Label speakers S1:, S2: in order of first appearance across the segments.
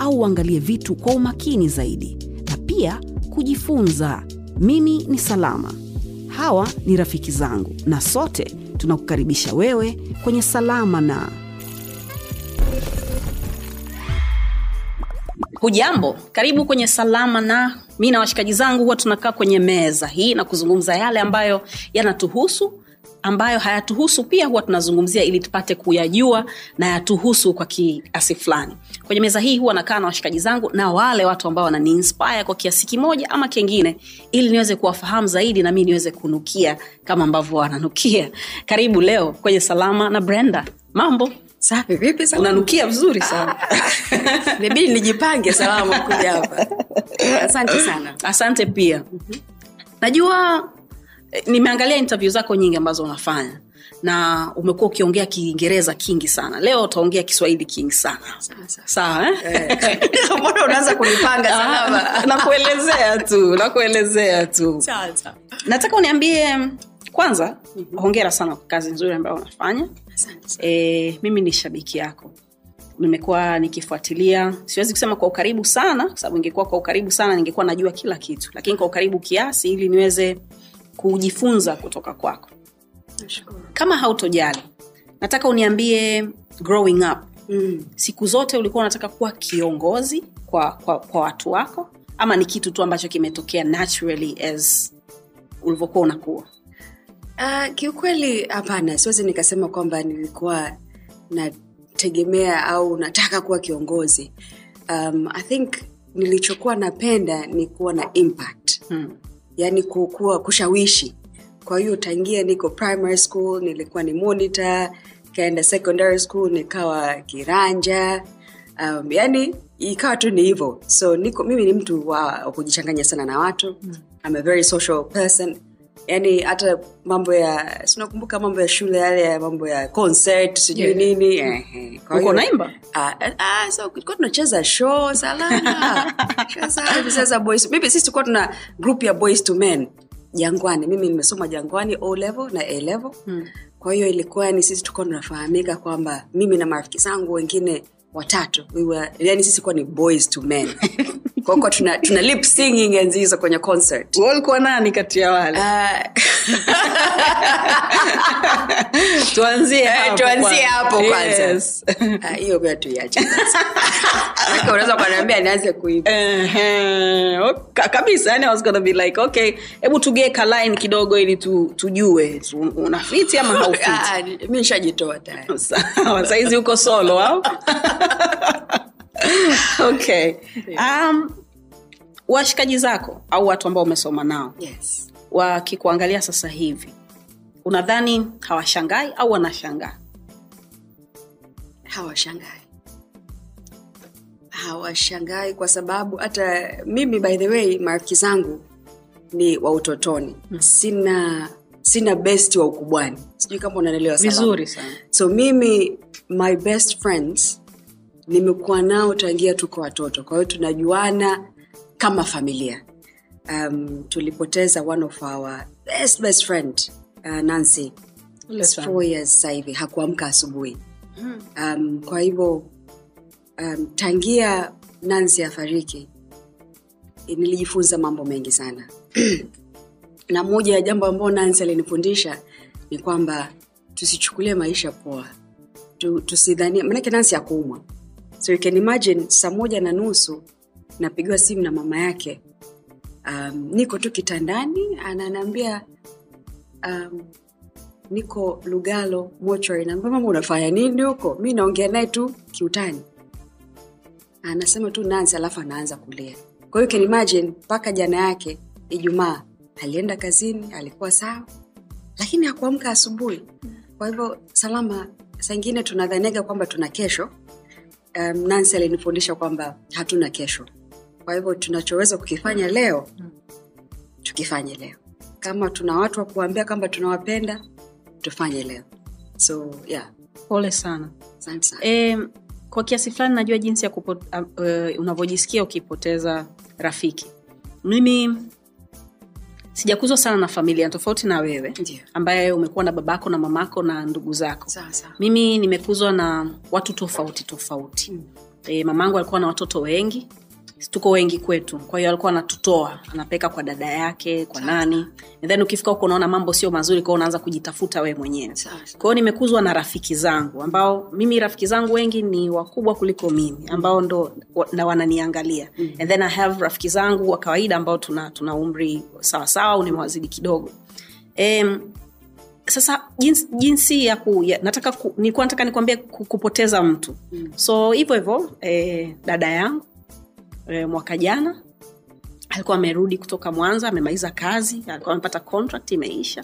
S1: au uangalie vitu kwa umakini zaidi, na pia kujifunza. Mimi ni Salama, hawa ni rafiki zangu, na sote tunakukaribisha wewe kwenye Salama na. Hujambo, karibu kwenye Salama na. Mi na washikaji zangu huwa tunakaa kwenye meza hii na kuzungumza yale ambayo yanatuhusu, ambayo hayatuhusu pia huwa tunazungumzia ili tupate kuyajua na yatuhusu kwa kiasi fulani. Kwenye meza hii huwa nakaa na washikaji zangu na wale watu ambao wananiinspire kwa kiasi kimoja ama kingine, ili niweze kuwafahamu zaidi na mi niweze kunukia kama ambavyo wananukia. Karibu leo kwenye Salama na Brenda. Mambo
S2: Safi, vipi
S1: unanukia vizuri sana.
S2: nibidi nijipange salama kuja hapa. Asante sana.
S1: asante pia najua nimeangalia interview zako nyingi ambazo unafanya na umekuwa ukiongea kiingereza kingi sana. Leo utaongea kiswahili kingi sana. Sawa eh?
S2: Mbona unaanza kunipanga?
S1: Ah, nakuelezea tu nakuelezea tu. Nataka uniambie kwanza hongera sana kwa kazi nzuri ambayo unafanya. E, mimi ni shabiki yako. Nimekuwa nikifuatilia. Siwezi kusema kwa ukaribu sana kwa sababu ingekuwa kwa ukaribu sana ningekuwa najua kila kitu. Lakini kwa ukaribu kiasi ili niweze kujifunza kutoka kwako kama hautojali nataka uniambie growing up
S2: Mm.
S1: siku zote ulikuwa unataka kuwa kiongozi kwa, kwa, kwa watu wako ama ni kitu tu ambacho kimetokea naturally as ulivyokuwa unakuwa
S2: Uh, kiukweli hapana, siwezi nikasema kwamba nilikuwa nategemea au nataka kuwa kiongozi. Um, I think nilichokuwa napenda ni kuwa na impact
S1: hmm.
S2: Yani kukua kushawishi. Kwa hiyo tangia niko primary school nilikuwa ni monitor kaenda secondary school nikawa kiranja. Um, yani ikawa tu ni hivyo. So niko mimi ni mtu wa, kujichanganya sana na watu. Mm. I'm a very social person yani hata mambo ya sinakumbuka mambo ya shule yale ya mambo ya concert sijui
S1: Yeah.
S2: nini?
S1: Uko naimba?
S2: Ah, ah, so tulikuwa tunacheza show salama. Sasa boys. Mimi sisi tulikuwa tuna group ya boys to men. Jangwani. Mimi nimesoma jangwani o level na a level. Hmm. kwa hiyo ilikuwa yani sisi tulikuwa tunafahamika kwamba mimi na marafiki zangu wengine watatu. We were, yani sisi kuwa ni boys to men kwa hiyo tuna, tuna lip singing enzi hizo kwenye concert.
S1: Walikuwa nani kati ya wale?
S2: Ah,
S1: tuanzie
S2: Eh,
S1: hapo
S2: tuanzie hapo kwanza.
S1: Yes.
S2: Ah, hiyo pia tuiache unaweza ukaniambia nianze
S1: kabisa yani I was gonna be like okay hebu tugeka line kidogo ili tu, tujue unafiti ama haufiti
S2: Ah, mi nishajitoa tayari.
S1: Sawa saizi uko solo au okay. Um, washikaji zako au watu ambao umesoma nao
S2: yes.
S1: wakikuangalia sasa hivi unadhani hawashangai au wanashangaa?
S2: Hawashangai. Hawashangai kwa sababu hata mimi by the way marafiki zangu ni wa utotoni. Sina sina best wa ukubwani. Sijui kama unanelewa
S1: vizuri sana.
S2: So mimi my best friends nimekuwa nao tangia tuko watoto. Kwa hiyo tunajuana kama familia. Um, tulipoteza one of our best best friend uh, nancy. Four years sasa hivi hakuamka asubuhi. Um, kwa hivyo um, tangia nancy afariki nilijifunza mambo mengi sana. Na moja ya jambo ambayo nancy alinifundisha ni kwamba tusichukulie maisha poa. Tu, tusidhania manake nansi akuumwa so you can imagine saa moja na nusu napigiwa simu na mama yake. Um, niko tu kitandani ananiambia um, niko lugalo mochari naambia mama unafanya nini huko? Mi naongea naye tu kiutani. Anasema tu nansi alafu anaanza kulia. Kwa hiyo can imagine mpaka jana yake ijumaa alienda kazini alikuwa sawa lakini hakuamka asubuhi. Kwa hivyo salama saa tunadhaniaga kwamba tuna kesho um, nancy alinifundisha kwamba hatuna kesho. Kwa hivyo tunachoweza kukifanya leo tukifanye leo. Kama tuna watu wa kuambia kwamba tunawapenda tufanye leo. So yeah.
S1: Pole sana.
S2: Asante sana.
S1: E, kwa kiasi fulani najua jinsi ya uh, unavyojisikia ukipoteza rafiki. Mimi sijakuzwa sana na familia tofauti na wewe
S2: Ndiyo.
S1: ambaye umekuwa na babako na mamako na ndugu zako
S2: sawa
S1: mimi nimekuzwa na watu tofauti tofauti
S2: Mm.
S1: e, mamangu alikuwa na watoto wengi tuko wengi kwetu. Kwa hiyo alikuwa anatutoa anapeka kwa dada yake kwa nani. And then ukifika huko unaona mambo sio mazuri kwao unaanza kujitafuta wee mwenyewe.
S2: Sawa, sawa.
S1: kwa hiyo nimekuzwa na rafiki zangu ambao mimi rafiki zangu wengi ni wakubwa kuliko mimi ambao ndo na wananiangalia. Mm. and then i have rafiki zangu wa kawaida ambao tuna, tuna umri sawasawa au nimewazidi kidogo. Um, sasa jinsi, jinsi ya, ku, ya nataka ku, nilikuwa nataka nikwambie kupoteza mtu.
S2: Mm.
S1: so hivyo hivyo eh, dada yangu eh, mwaka jana. Alikuwa amerudi kutoka mwanza amemaliza kazi alikuwa amepata contract imeisha.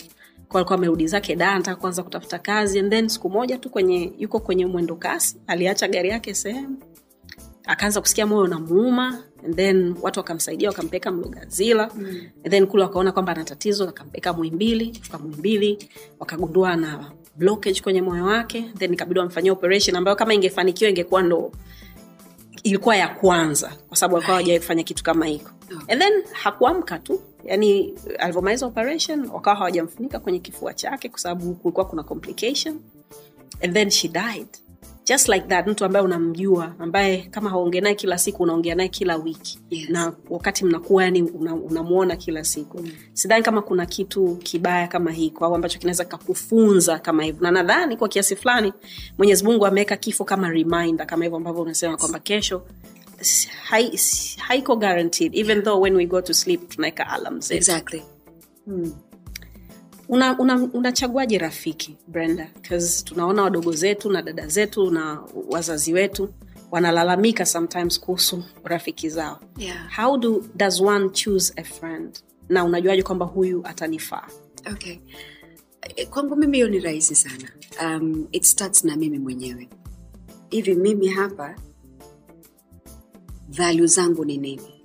S1: Kwa alikuwa amerudi zake da anataka kuanza kutafuta kazi. And then siku moja tu kwenye yuko kwenye mwendo kasi aliacha gari yake sehemu. Akaanza kusikia moyo unamuuma and then watu wakamsaidia wakampeleka mlugazila. Mm. and then kule wakaona kwamba ana tatizo wakampeleka mwimbili fika mwimbili wakagundua na blockage kwenye moyo wake. Then ikabidi wamfanyia operation ambayo kama ingefanikiwa ingekuwa ndo ilikuwa ya kwanza kwa sababu alikuwa hawajawai kufanya kitu kama hiko. And then hakuamka tu. Yani alivyomaliza operation wakawa hawajamfunika kwenye kifua chake kwa sababu kulikuwa kuna complication. And then she died just like that mtu ambaye unamjua ambaye kama haongee naye kila siku unaongea naye kila wiki.
S2: Yes.
S1: na wakati mnakuwa yani unamwona una kila siku. Mm. sidhani kama kuna kitu kibaya kama hiko au ambacho kinaweza kakufunza kama hivyo. Na nadhani kwa kiasi fulani mwenyezi mungu ameweka kifo kama reminder kama hivyo ambavyo unasema kwamba kesho haiko hai- guaranteed even though when we go to sleep tunaweka alarm zetu.
S2: Exactly
S1: unachaguaje una, una rafiki brenda? Tunaona wadogo zetu na dada zetu na wazazi wetu wanalalamika sometimes kuhusu rafiki zao.
S2: Yeah.
S1: How do, does one choose a friend? Na unajuaje kwamba huyu atanifaa?
S2: Okay. Kwangu mimi hiyo ni rahisi sana. Um, it starts na mimi mwenyewe. Hivi mimi hapa value zangu ni nini?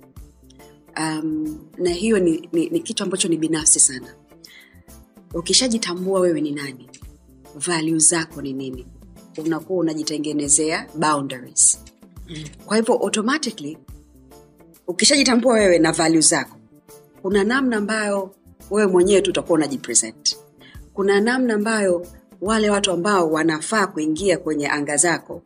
S2: Um, na hiyo ni, ni, ni kitu ambacho ni binafsi sana ukishajitambua wewe ni nani value zako ni nini unakuwa unajitengenezea boundaries. Kwa hivyo automatically ukishajitambua wewe na value zako kuna namna ambayo wewe mwenyewe tu utakuwa unajipresent. Kuna namna ambayo wale watu ambao wanafaa kuingia kwenye anga zako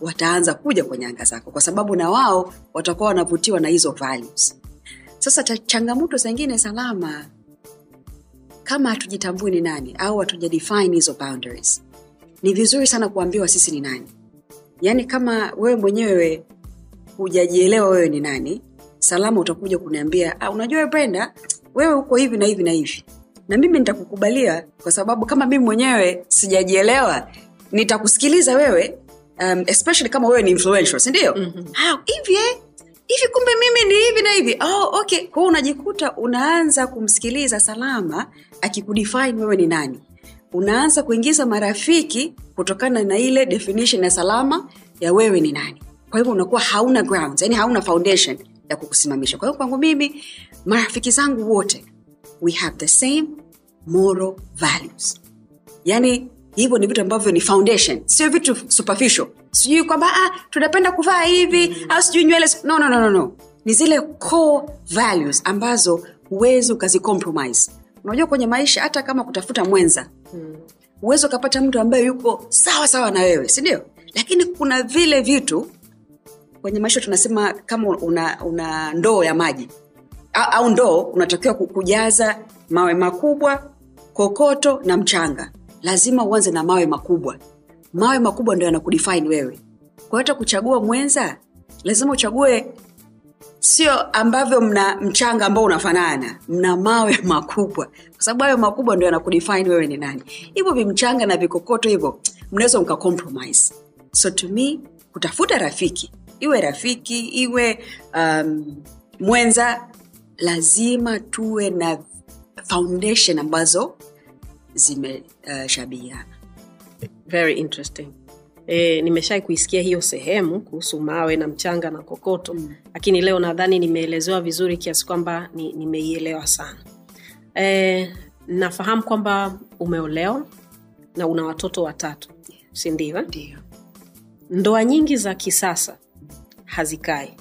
S2: wataanza kuja kwenye anga zako kwa sababu na wao watakuwa wanavutiwa na hizo values. Sasa changamoto zingine salama kama hatujitambui ni nani au hatujadefine hizo boundaries ni vizuri sana kuambiwa sisi ni nani yaani kama wewe mwenyewe hujajielewa wewe ni nani salama utakuja kuniambia ah, unajua brenda wewe uko hivi na hivi na hivi na mimi nitakukubalia kwa sababu kama mimi mwenyewe sijajielewa nitakusikiliza wewe um, especially kama wewe ni influential sindio mm-hmm. hivi eh? Hivi kumbe mimi ni hivi na hivi? Oh, okay. Kwao unajikuta unaanza kumsikiliza salama akikudefine wewe ni nani. Unaanza kuingiza marafiki kutokana na ile definition ya salama ya wewe ni nani. Kwa hivyo unakuwa hauna grounds yani hauna foundation ya kukusimamisha. Kwa hiyo kwangu mimi marafiki zangu wote we have the same moral values. Yani hivyo ni vitu ambavyo ni foundation. Sio vitu superficial. Sijui kwamba ah, tunapenda kuvaa hivi au sijui nywele no, no, no, no, no. ni zile core values ambazo huwezi ukazicompromise. Unajua kwenye maisha hata kama kutafuta mwenza huwezi ukapata mtu ambaye yuko sawa sawa na wewe sindio lakini kuna vile vitu kwenye maisha tunasema kama una, una ndoo ya maji. Au ndoo unatakiwa kujaza mawe makubwa kokoto na mchanga lazima uanze na mawe makubwa. Mawe makubwa ndo yanakudefine wewe. Kwa hata kuchagua mwenza lazima uchague sio ambavyo mna mchanga ambao unafanana. Mna mawe makubwa. Kwa sababu hayo makubwa ndo yanakudefine wewe ni nani. Hivyo vimchanga na vikokoto hivyo mnaweza mkacompromise. So to kutafuta rafiki. Iwe rafiki iwe um, mwenza lazima tuwe na foundation ambazo zimeshabihiana.
S1: Very interesting. E, nimeshai kuisikia hiyo sehemu kuhusu mawe na mchanga na kokoto mm. lakini leo nadhani nimeelezewa vizuri kiasi kwamba ni, nimeielewa sana. E, nafahamu kwamba umeolewa na una watoto watatu si ndio? Eh?
S2: ndio.
S1: Ndoa nyingi za kisasa hazikai.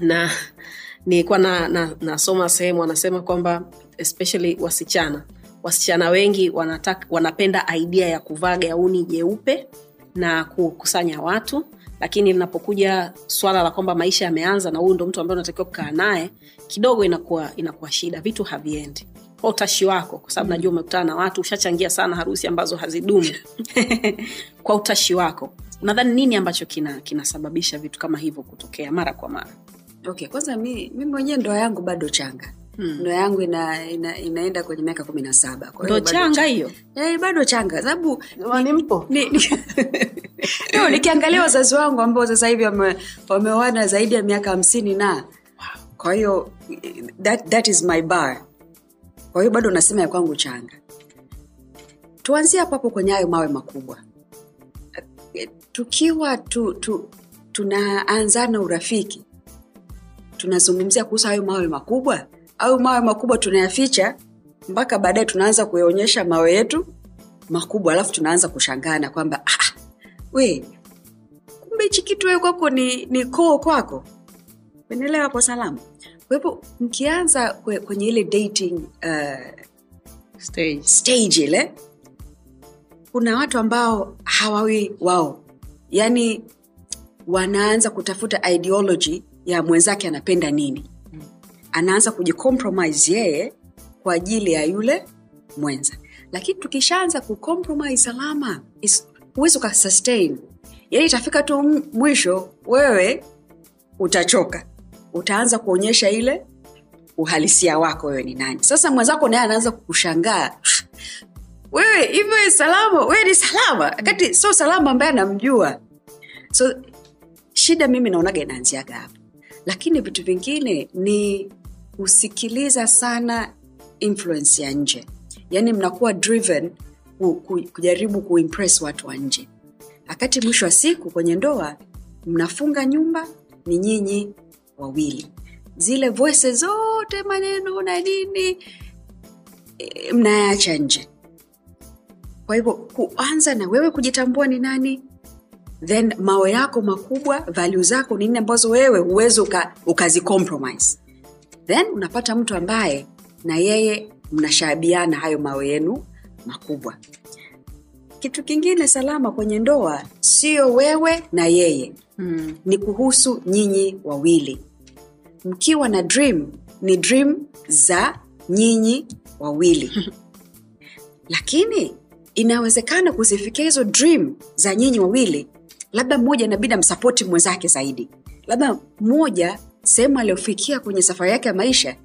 S1: Na nilikuwa na, na, nasoma sehemu wanasema kwamba especially wasichana wasichana wengi wanataka, wanapenda idea ya kuvaa gauni jeupe na kukusanya watu. Lakini linapokuja swala la kwamba maisha yameanza na huyu ndo mtu ambaye unatakiwa kukaa naye kidogo inakuwa inakuwa shida. Vitu haviendi. Kwa utashi wako kwa sababu najua umekutana na watu ushachangia sana harusi ambazo hazidumu. Kwa utashi wako nadhani nini ambacho kina kinasababisha vitu kama hivyo kutokea mara kwa mara?
S2: Okay kwanza mi, mi mwenyewe ndoa yangu bado changa hmm. ndoa yangu ina, ina, inaenda kwenye miaka kumi na saba
S1: ndo
S2: bado
S1: changa
S2: cha-
S1: hiyo?
S2: Eh, bado changa sababu
S1: ni mpo?
S2: ni, ni, no, nikiangalia wazazi wangu ambao sasa hivi wame- wameoana zaidi ya miaka hamsini na kwa hiyo that, that is my bar. Kwa hiyo bado nasema ya kwangu changa. Tuanzie hapo hapo kwenye hayo mawe makubwa. Eh, tukiwa tu, tu, tunaanzana urafiki tunazungumzia kuhusu hayo mawe makubwa au mawe makubwa tunayaficha mpaka baadaye tunaanza kuyaonyesha mawe yetu makubwa alafu tunaanza kushangana kwamba ah, we kumbe hichi kitu wewe kwako ni, ni koo kwako. Unaelewa hapo salama? Kwa hivyo mkianza kwe- kwenye ile dating uh,
S1: stage.
S2: stage ile kuna watu ambao hawawi wao. Yaani wanaanza kutafuta ideology ya mwenzake anapenda nini anaanza kujicompromise yeye kwa ajili ya yule mwenza. Lakini tukishaanza kucompromise salama huwezi ukasustain. Yani itafika tu mwisho wewe utachoka. Utaanza kuonyesha ile uhalisia wako wewe ni nani. Sasa mwenzako naye anaanza kukushangaa. Wewe hivyo salama? Wewe ni salama? Kati sio salama ambaye anamjua. So shida mimi naonaga inaanziaga hapo lakini vitu vingine ni kusikiliza sana influence ya nje. Yaani mnakuwa driven ku, ku, kujaribu kuimpress watu wa nje. Wakati mwisho wa siku kwenye ndoa mnafunga nyumba ni nyinyi wawili. Zile voice zote maneno na nini e, mnayaacha nje. Kwa hivyo kuanza na wewe kujitambua ni nani then mao yako makubwa value zako ni nini ambazo wewe huwezi uka, then unapata mtu ambaye na yeye mnashabiana hayo mawe yenu makubwa. Kitu kingine salama kwenye ndoa sio wewe na yeye.
S1: Mm.
S2: ni kuhusu nyinyi wawili. Mkiwa na dream ni dream za nyinyi wawili. Lakini inawezekana kuzifikia hizo dream za nyinyi wawili labda mmoja inabidi amsapoti mwenzake zaidi. Labda mmoja sehemu aliyofikia kwenye safari yake ya maisha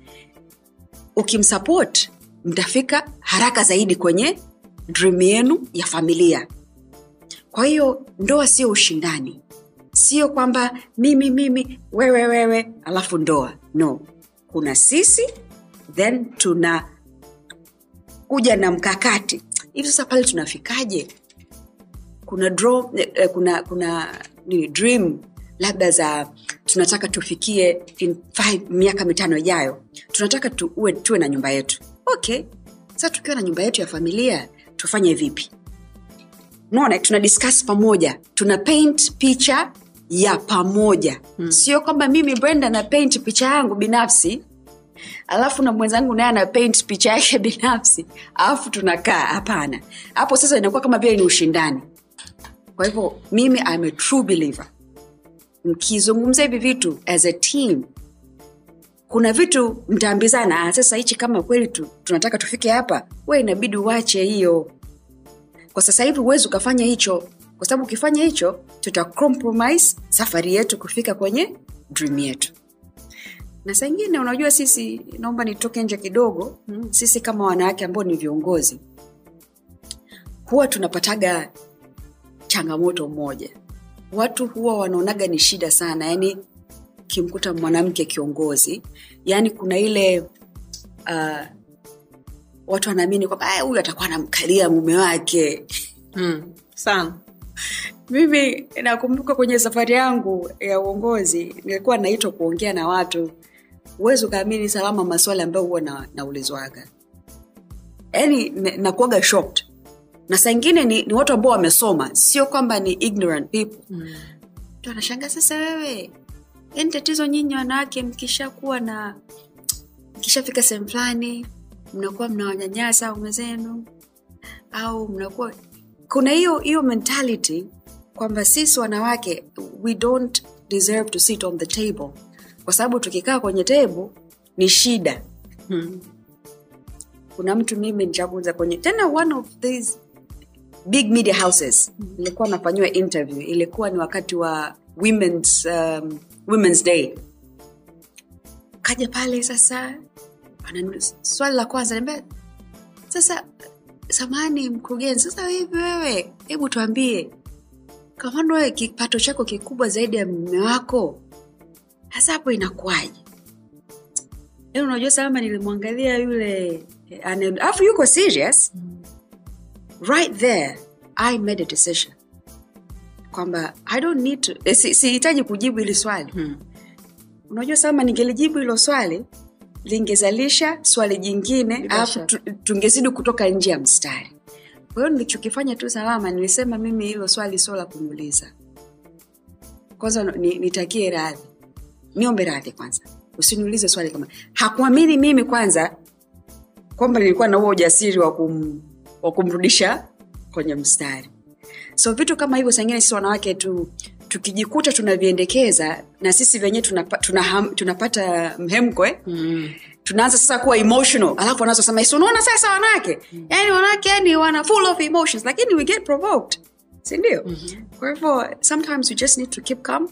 S2: ukimsapot mtafika haraka zaidi kwenye dream yenu ya familia. Kwa hiyo ndoa sio ushindani. Sio kwamba mimi mimi wewe wewe alafu ndoa. No. Kuna sisi then tuna kuja na mkakati. Hivi sasa pale tunafikaje? Kuna draw, eh, kuna kuna nini, dream labda za tunataka tufikie in five, miaka mitano ijayo. Tunataka tu, uwe, tuwe na nyumba yetu. Okay. Sasa tukiwa na nyumba yetu ya familia tufanye vipi? Naona tuna discuss pamoja. Tuna paint picha ya pamoja. Hmm. sio kwamba mimi brenda na paint picha yangu binafsi alafu na mwenzangu naye ana paint picha yake binafsi alafu tunakaa. Hapana. Hapo sasa inakuwa kama vile ni ushindani. Kwa hivyo mimi I'm a true believer mkizungumza hivi vitu as a team kuna vitu mtaambizana "Ah, sasa hichi kama kweli tu, tunataka tufike hapa. We inabidi uache hiyo. Kwa sasa hivi huwezi ukafanya hicho kwa sababu ukifanya hicho tuta compromise safari yetu kufika kwenye dream yetu. Na saa unajua sisi naomba nitoke nje kidogo mm. sisi kama wanawake ambao ni viongozi huwa tunapataga changamoto moja watu huwa wanaonaga ni shida sana yani kimkuta mwanamke kiongozi yani kuna ile uh, watu wanaamini kwamba "Ah, huyu atakuwa anamkalia mume wake.
S1: Mm. sana
S2: mimi nakumbuka kwenye safari yangu ya uongozi nilikuwa naitwa kuongea na watu. Huwezi ukaamini salama maswali ambayo huwa na, naulizwaga. Na- nakuaga shocked na saa ingine ni, ni watu ambao wamesoma sio kwamba ni ignorant people
S1: Mm.
S2: mtu anashanga sasa wewe yani tatizo nyinyi wanawake mkishakuwa na mkishafika sehemu fulani mnakuwa mnawanyanyasa aume zenu au mnakuwa kuna hiyo hiyo mentality kwamba sisi wanawake we don't deserve to sit on the table kwa sababu tukikaa kwenye table ni shida
S1: Mm.
S2: kuna mtu mimi nichaguza kwenye tena one of these big media houses. Ilikuwa nafanyiwa interview. Ilikuwa ni wakati wa women's, um, women's day. Kaja pale sasa swali la kwanza niambia sasa samani mkurugenzi sasa hivi wewe hebu tuambie kama wewe kipato chako kikubwa zaidi ya mme wako hasa hapo inakuwaje? Yaani unajua salama nilimwangalia yule eh, alafu yuko serious right there i made a decision. Kwamba i don't need to eh, si- kujibu hili swali.
S1: Hmm.
S2: unajua sama ningelijibu hilo swali lingezalisha swali jingine alafu tungezidi kutoka nje ya mstari. Kwa hiyo nilichokifanya tu salama nilisema mimi hilo swali sio la kuniuliza. Kwanza ni, nitakie radhi. Niombe radhi kwanza. Usiniulize swali kama hakuamini mimi kwanza kwamba nilikuwa na huo ujasiri wa, kum, wa kumrudisha kwenye mstari. So vitu kama hivyo sangine sisi wanawake tu tukijikuta tunaviendekeza na sisi venyewe tunapa, tunaham- tunapata mhemko eh?
S1: Mm.
S2: tunaanza sasa kuwa emotional. Alafu wanaanza kusema "Si unaona sasa wanawake? Yani wanawake yani wana full of emotions lakini we get provoked. Sindio mm-hmm. kwa hivyo sometimes you just need to keep calm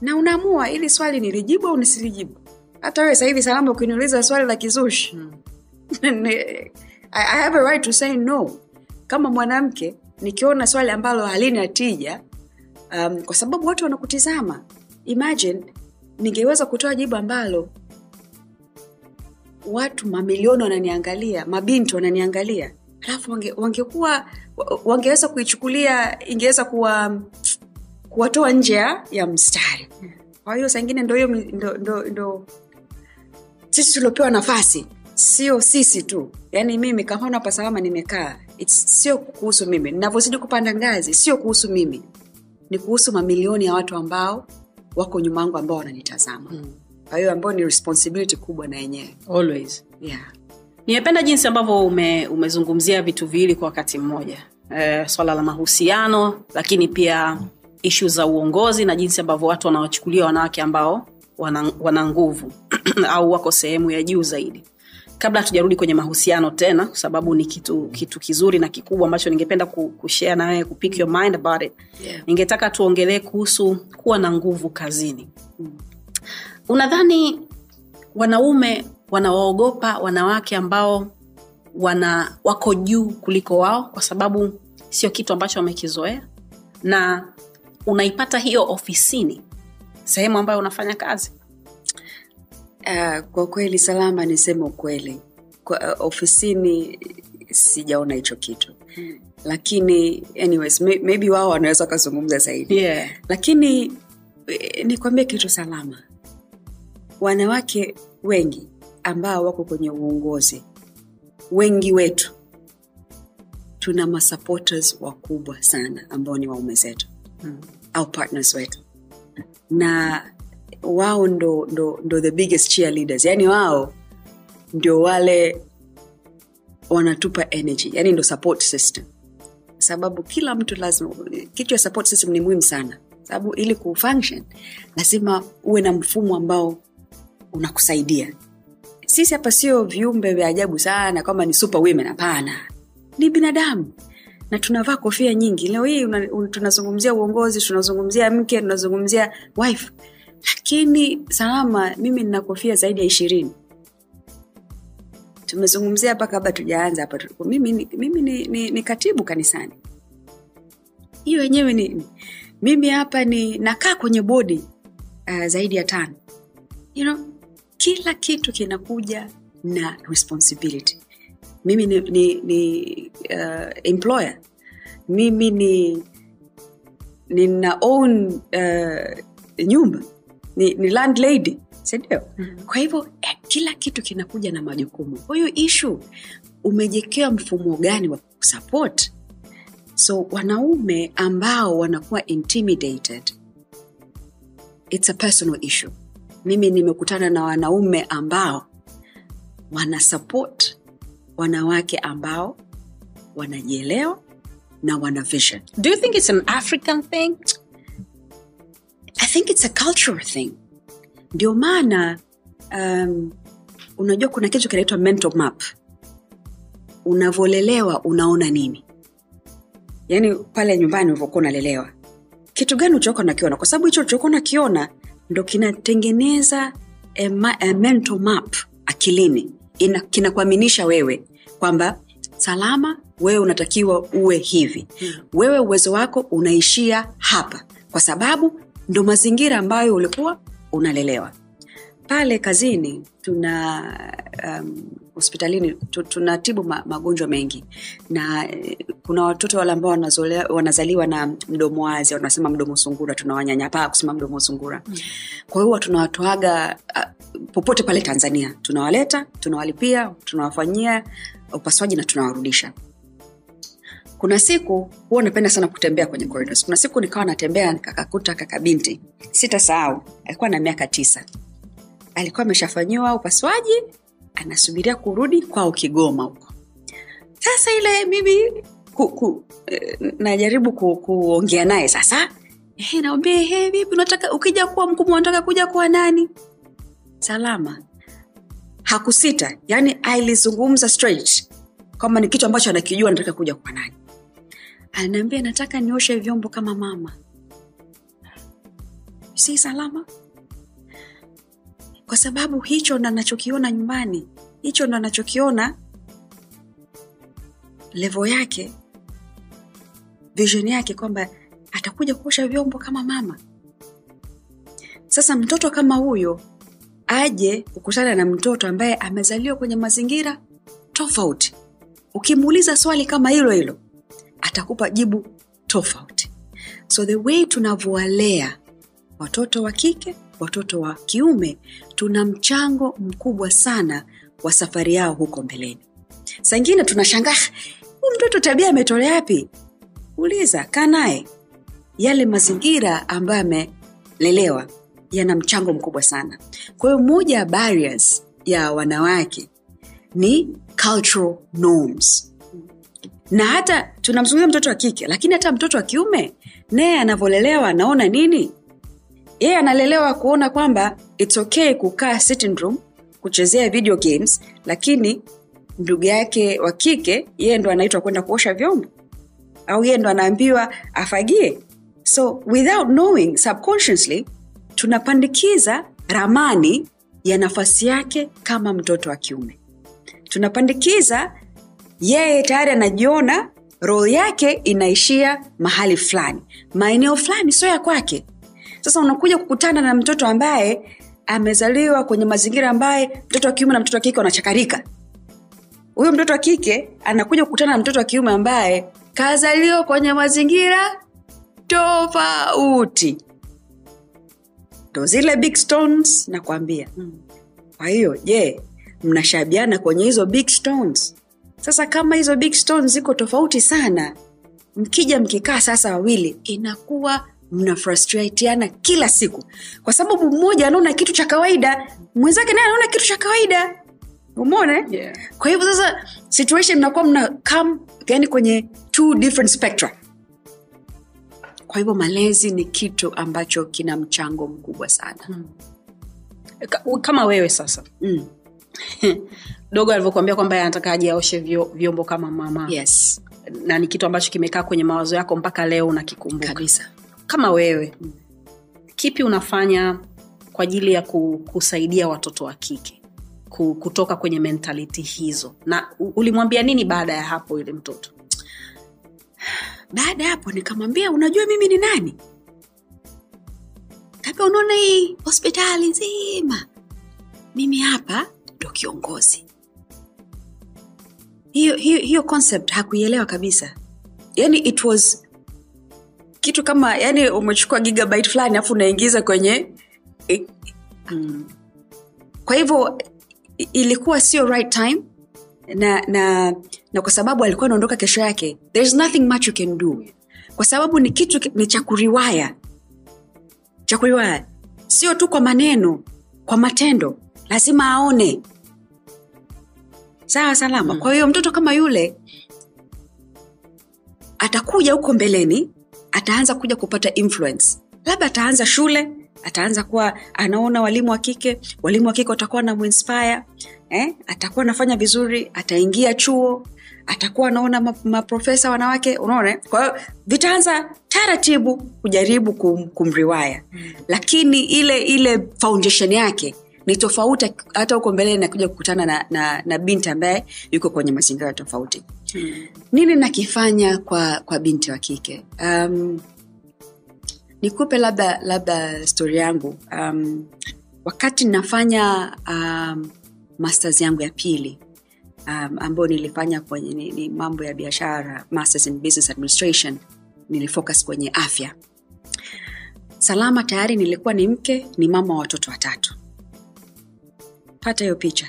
S2: na unaamua ili swali nilijibu au nisilijibu. Hata wewe sahivi salama ukiniuliza swali la kizushi. Ni- I, I have a right to say no. Kama mwanamke nikiona swali ambalo halina tija um, kwa sababu watu wanakutizama. Imagine ningeweza kutoa jibu ambalo watu mamilioni wananiangalia mabinti wananiangalia. Alafu wange, wangekuwa wangeweza kuichukulia ingeweza kuwa kuwatoa nje ya- mstari. Kwa hiyo saingine ndo hiyo ndo, ndo, ndo sisi tuliopewa nafasi sio sisi tu. Yaani mimi kama hapa salama nimekaa It's- sio kuhusu mimi. Ninavyozidi kupanda ngazi sio kuhusu mimi. Ni kuhusu mamilioni ya watu ambao wako nyuma yangu ambao wananitazama. Kwa hiyo ambayo ni responsibility kubwa na yenyewe.
S1: Always.
S2: yeah.
S1: nimependa jinsi ambavyo ume, umezungumzia vitu viwili kwa wakati mmoja. E, swala la mahusiano lakini pia ishu za uongozi na jinsi ambavyo watu wanawachukulia wanawake ambao wana, wana nguvu au wako sehemu ya juu zaidi kabla hatujarudi kwenye mahusiano tena kwa sababu ni kitu kitu kizuri na kikubwa ambacho ningependa ku- kushare na wewe kupick your mind about it.
S2: Yeah.
S1: ningetaka tuongelee kuhusu kuwa na nguvu kazini. Unadhani wanaume wanawaogopa wanawake ambao wana wako juu kuliko wao kwa sababu sio kitu ambacho wamekizoea? Na unaipata hiyo ofisini sehemu ambayo unafanya kazi
S2: Uh, kwa kweli salama niseme ukweli kwa, uh, ofisini sijaona hicho kitu hmm. lakini anyways, may, maybe wao wanaweza wakazungumza zaidi
S1: yeah.
S2: lakini eh, nikwambie kitu salama wanawake wengi ambao wako kwenye uongozi wengi wetu tuna masupporters wakubwa sana ambao ni waume zetu
S1: hmm.
S2: au partners wetu na wao ndo, ndo, ndo the biggest cheerleaders. Yani wao ndio wale wanatupa energy. Yani ndo support system. Sababu kila mtu lazima kitu ya support system ni muhimu sana. Sababu ili kufunction lazima uwe na mfumo ambao unakusaidia. Sisi hapa sio viumbe vya ajabu sana kwamba ni super women hapana. Ni binadamu. Na tunavaa kofia nyingi. Leo hii una- un- tunazungumzia uongozi tunazungumzia mke tunazungumzia wife lakini salama mimi nina kofia zaidi ya ishirini. Tumezungumzia hapa kabla tujaanza hapa. Mimi, ni- mimi ni, ni, ni katibu kanisani. Hiyo wenyewe ni mimi hapa ni nakaa kwenye bodi uh, zaidi ya tano. You know, kila kitu kinakuja na responsibility. Mimi ni, ni, ni uh, employer. Mimi ni nina own uh, nyumba ni, ni landlady sindio mm-hmm. kwa hivyo eh, kila kitu kinakuja na majukumu. Kwa hiyo ishu umejekea mfumo gani wa kusupport? So wanaume ambao wanakuwa intimidated it's a personal issue. Mimi nimekutana na wanaume ambao wanasupport wanawake ambao wanajielewa na wana vision.
S1: Do you think it's an african thing
S2: i think it's a cultural thing. Ndio maana um, unajua kuna kitu kinaitwa mental map. Unavyolelewa unaona nini? Yaani pale nyumbani ulivyokuwa unalelewa. Kitu gani ulichokuwa nakiona kwa sababu hicho ulichokuwa nakiona ndo kinatengeneza a, ma, a mental map akilini. Ina, kinakuaminisha wewe kwamba salama wewe unatakiwa uwe hivi. Hmm. wewe uwezo wako unaishia hapa. Kwa sababu ndo mazingira ambayo ulikuwa unalelewa. Pale kazini tuna um, hospitalini tunatibu ma, magonjwa mengi. Na eh, kuna watoto wale ambao wanazaliwa na mdomo wazi wanasema mdomo sungura tunawanyanyapaa kusema mdomo sungura. Mm. kwa hiyo tunawatoaga uh, popote pale tanzania. Tunawaleta tunawalipia tunawafanyia upasuaji na tunawarudisha kuna siku huwa napenda sana kutembea kwenye corridors. kuna siku nikawa natembea nikakakuta kaka binti. Sitasahau. Alikuwa na miaka tisa. Alikuwa ameshafanyiwa upasuaji anasubiria kurudi kwao kigoma huko. Sasa ile mimi ku, ku, eh, najaribu ku, kuongea naye sasa. Eh, naambia hey, vipi unataka ukija kuwa mkubwa unataka kuja kuwa nani? Salama. Hakusita. Yani alizungumza straight. Kwamba ni kitu ambacho anakijua nataka kuja kuwa nani ananiambia nataka nioshe vyombo kama mama. Si salama? Kwa sababu hicho ndo anachokiona nyumbani. Hicho ndo anachokiona levo yake vision yake kwamba atakuja kuosha vyombo kama mama. Sasa mtoto kama huyo aje kukutana na mtoto ambaye amezaliwa kwenye mazingira tofauti. Ukimuuliza swali kama hilo hilo atakupa jibu tofauti. So the way tunavyowalea watoto wa kike watoto wa kiume tuna mchango mkubwa sana wa safari yao huko mbeleni. Saingine tunashangaa huu mtoto tabia ametolea yapi uliza kaa naye. Yale mazingira ambayo amelelewa yana mchango mkubwa sana. Kwa hiyo moja ya barriers ya wanawake ni cultural norms na hata tunamzungumza mtoto wa kike lakini hata mtoto wa kiume naye anavyolelewa anaona nini? Yeye analelewa kuona kwamba its okay kukaa sitting room kuchezea video games lakini ndugu yake wa kike yeye ndo anaitwa kwenda kuosha vyombo. Au yeye ndo anaambiwa afagie. So without knowing subconsciously tunapandikiza ramani ya nafasi yake kama mtoto wa kiume. Tunapandikiza yeye tayari anajiona rol yake inaishia mahali fulani. Maeneo fulani sio ya kwake. Sasa unakuja kukutana na mtoto ambaye amezaliwa kwenye mazingira ambaye mtoto wa kiume na mtoto wa kike wanachakarika. Huyo mtoto wa kike anakuja kukutana na mtoto wa kiume ambaye kazaliwa kwenye mazingira tofauti. Ndo zile big stones nakwambia. Kwa hiyo je mnashabiana kwenye hizo big stones sasa kama hizo big stones ziko tofauti sana mkija mkikaa sasa wawili inakuwa mna frustratiana kila siku. Kwa sababu mmoja anaona kitu cha kawaida mwenzake naye anaona kitu cha kawaida. Umone
S1: Yeah.
S2: kwa hivyo sasa situation mnakuwa mna come yani kwenye two different spectra. Kwa hivyo malezi ni kitu ambacho kina mchango mkubwa sana.
S1: Ka- kama wewe sasa.
S2: Mm.
S1: dogo alivyokuambia kwamba anataka aje aoshe vyombo kama mama.
S2: Yes.
S1: Na ni kitu ambacho kimekaa kwenye mawazo yako mpaka leo unakikumbuka.
S2: Kabisa.
S1: Kama wewe kipi unafanya kwa ajili ya kusaidia watoto wa kike kutoka kwenye mentality hizo? Na ulimwambia nini baada ya hapo yule mtoto?
S2: Baada ya hapo nikamwambia unajua mimi ni nani? Kaambia unaona hii hospitali nzima. Mimi hapa ndo kiongozi hiyo hiyo hiyo concept hakuielewa kabisa. Yani it was kitu kama yani umechukua gigabyte fulani alafu unaingiza kwenye mm. kwa hivyo ilikuwa sio right time na na na kwa sababu alikuwa anaondoka kesho yake there's nothing much you can do. Kwa sababu ni kitu ni cha kuriwaya. Cha kuriwaya. Sio tu kwa maneno kwa matendo. Lazima aone sawa salama mm. kwa hiyo mtoto kama yule atakuja huko mbeleni ataanza kuja kupata influence labda ataanza shule ataanza kuwa anaona walimu wa kike walimu wa kike watakuwa na muinspire eh? atakuwa anafanya vizuri ataingia chuo atakuwa anaona ma- maprofesa wanawake unaona eh? kwa hiyo vitaanza taratibu kujaribu kum, kumriwaya mm. lakini ile ile foundation yake ni tofauti hata huko mbeleni nakuja kukutana na, na, na binti ambaye yuko kwenye mazingira tofauti. Nini nakifanya kwa kwa binti wa kike? Um, nikupe labda labda stori yangu. Um, wakati nafanya um, masters yangu ya pili um, ambayo nilifanya kwenye ni, ni mambo ya biashara masters in business administration nilifocus kwenye afya. Salama tayari nilikuwa ni mke ni mama wa watoto watatu pata hiyo picha.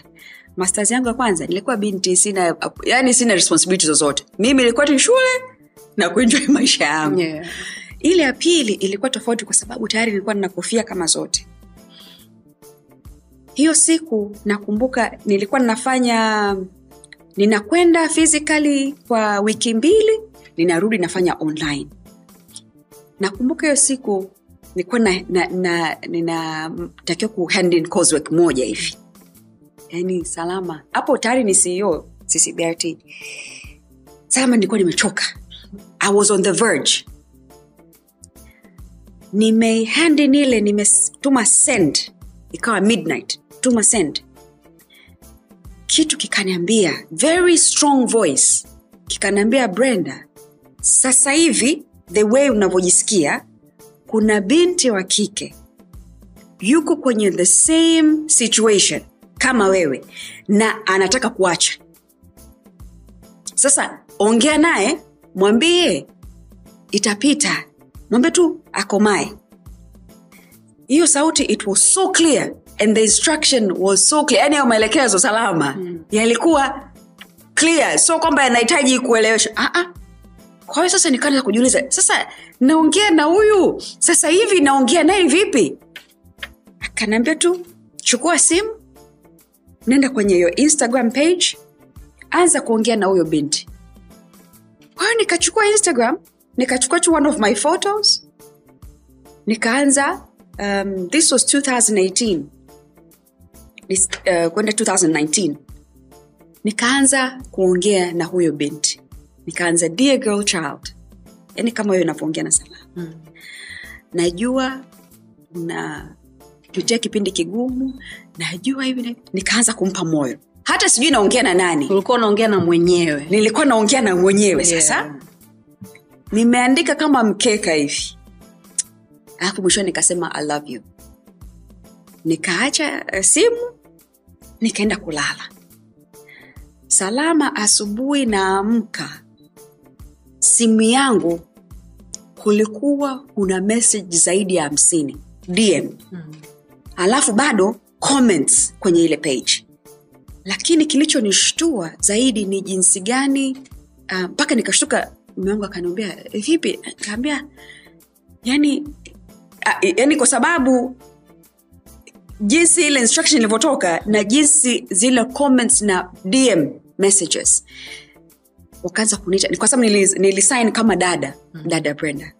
S2: Masters yangu ya kwanza nilikuwa binti sina yani sina responsibility zozote. Mimi ilikuwa tu shule na kuenjoy maisha yangu.
S1: Yeah.
S2: ile ya pili ilikuwa tofauti kwa sababu tayari nilikuwa nina kofia kama zote. Hiyo siku nakumbuka nilikuwa ninafanya ninakwenda physically kwa wiki mbili ninarudi nafanya online. Nakumbuka hiyo siku nilikuwa na, na, na, ninatakiwa in coursework moja hivi yaani salama. Hapo tayari ni ceo ccbrt salama nilikuwa nimechoka. I was on the verge. Nimehandi nile nimetuma send. Ikawa midnight. Tuma send. Kitu kikaniambia very strong voice. Kikaniambia brenda sasa hivi the way unavyojisikia kuna binti wa kike yuko kwenye the same situation kama wewe na anataka kuacha. Sasa ongea naye mwambie itapita. Mwambie tu akomae. Hiyo sauti it was so clear and the instruction was so clear. Yani ayo maelekezo salama mm. yalikuwa clear. So kwamba yanahitaji kuelewesha ah, ah. kwa hiyo sasa nikaanza kujiuliza sasa naongea na huyu? Sasa hivi naongea naye vipi? Akanaambia tu chukua simu nenda kwenye hiyo instagram page. Anza kuongea na huyo binti. Kwa hiyo nikachukua instagram nikachukua tu one of my photos. Nikaanza um, this was 2018 This, uh, kwenda 2019 nikaanza kuongea na huyo binti. Nikaanza dear girl child. Yani kama hiyo inavyoongea na salama. Mm. najua unapitia kipindi kigumu. Najua hivi nikaanza kumpa moyo. Hata sijui naongea na nani.
S1: Ulikuwa unaongea na mwenyewe.
S2: Nilikuwa naongea na mwenyewe
S1: Yeah.
S2: sasa nimeandika kama mkeka hivi. Alafu mwishoni nikasema i love you. Nikaacha uh, simu. Nikaenda kulala. Salama asubuhi naamka. Simu yangu kulikuwa kuna message zaidi ya hamsini. Dm alafu bado comments kwenye ile page. Lakini kilichonishtua zaidi ni jinsi gani ah, mpaka uh, nikashtuka mume wangu akaniambia vipi? Kaambia yani uh, yani kwa sababu jinsi ile instruction ilivyotoka na jinsi zile comments na dm messages. Wakaanza kunita ni kwa sababu nili- kama dada dada brenda.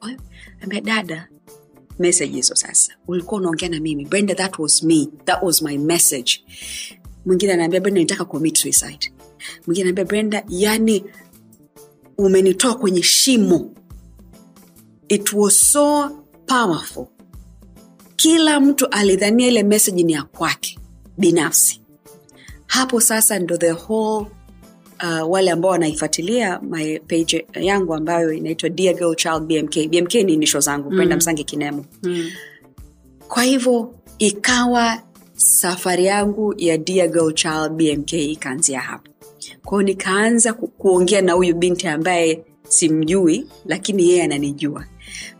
S2: Ambia dada message hizo sasa. Ulikuwa unaongea na mimi. Brenda that was me. That was my message. Mwingine anaambia brenda nitaka commit suicide. Mwingine anaambia brenda yani umenitoa kwenye shimo. It was so powerful. Kila mtu alidhania ile message ni ya kwake binafsi. Hapo sasa ndo the whole uh, wale ambao wanaifuatilia my page yangu ambayo inaitwa dear girl child bmk bmk ni nisho zangu brenda msange kinemo.
S1: Mm.
S2: kwa hivyo ikawa safari yangu ya dear girl child bmk ikaanzia hapo. Kwao nikaanza ku, kuongea na huyu binti ambaye simjui lakini yeye ananijua.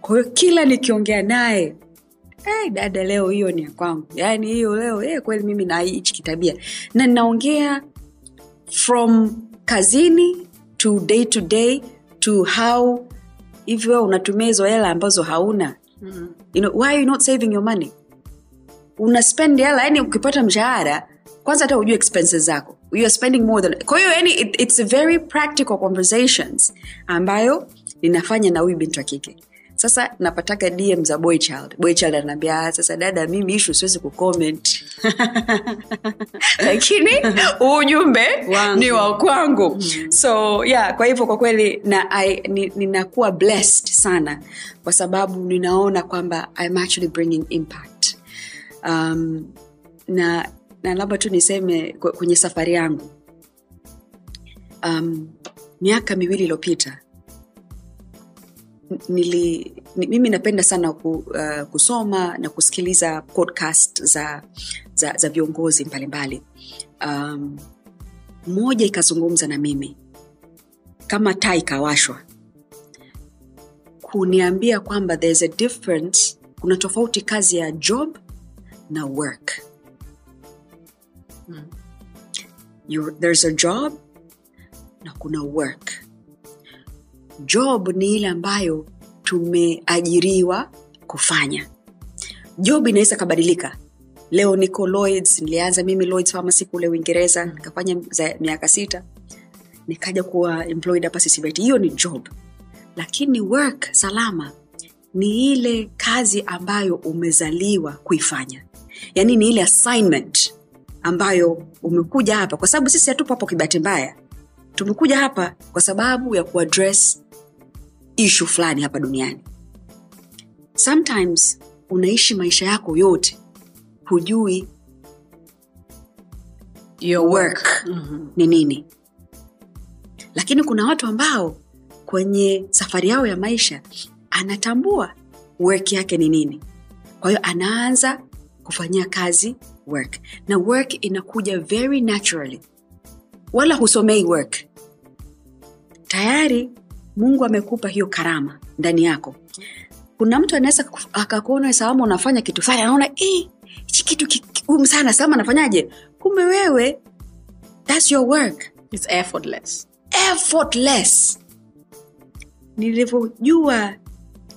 S2: Kwa hiyo kila nikiongea naye hey, dada leo hiyo ni ya kwangu. Yaani hiyo leo hey, kweli mimi na hichi kitabia. Na ninaongea from kazini to day to day to how hivyo unatumia hizo hela ambazo hauna. You know, why are you not saving your money? Una spend hela yani ukipata mshahara kwanza hata ujue expenses zako. You are spending more than kwa hiyo yani it, it's a very practical conversations ambayo ninafanya na huyu bintu wa kike sasa napataga dm za boy child boy child anaambia "Ah, sasa dada mimi ishu siwezi kucomment. Lakini ujumbe ni wa kwangu. Mm. so yeah kwa hivyo kwa kweli na I- ni- ninakuwa blessed sana kwa sababu ninaona kwamba I'm actually bringing impact. Um, na na labda tu niseme kwenye safari yangu. Um, miaka miwili iliyopita nili ni, mimi napenda sana ku, uh, kusoma na kusikiliza podcast za za, za viongozi mbalimbali. Um, moja ikazungumza na mimi kama taa ikawashwa kuniambia kwamba there's a difference kuna tofauti kazi ya job na work. You're, there's a job na kuna work job ni ile ambayo tumeajiriwa kufanya. Job inaweza kabadilika leo niko lloyds nilianza mimi lloyds pharmacy kule uingereza nikafanya miaka sita. Nikaja kuwa employed hapa ccbt hiyo ni job. Lakini work salama ni ile kazi ambayo umezaliwa kuifanya. Yaani ni ile assignment ambayo umekuja hapa. Kwa sababu sisi hatupo hapo kibahati mbaya. Tumekuja hapa kwa sababu ya kuaddress ishu fulani hapa duniani. Sometimes unaishi maisha yako yote hujui
S1: Your
S2: work ni nini. Lakini kuna watu ambao kwenye safari yao ya maisha anatambua work yake ni nini. Kwa hiyo anaanza kufanyia kazi work. Na work inakuja very naturally. Wala husomei work. Tayari mungu amekupa hiyo karama ndani yako. Kuna mtu anaweza akakuona sawama unafanya kitu fulani anaona "Eh, hichi kitu ki- kigumu sana sawama anafanyaje kumbe wewe thats your work.
S1: It's effortless.
S2: effortless. Nilivyojua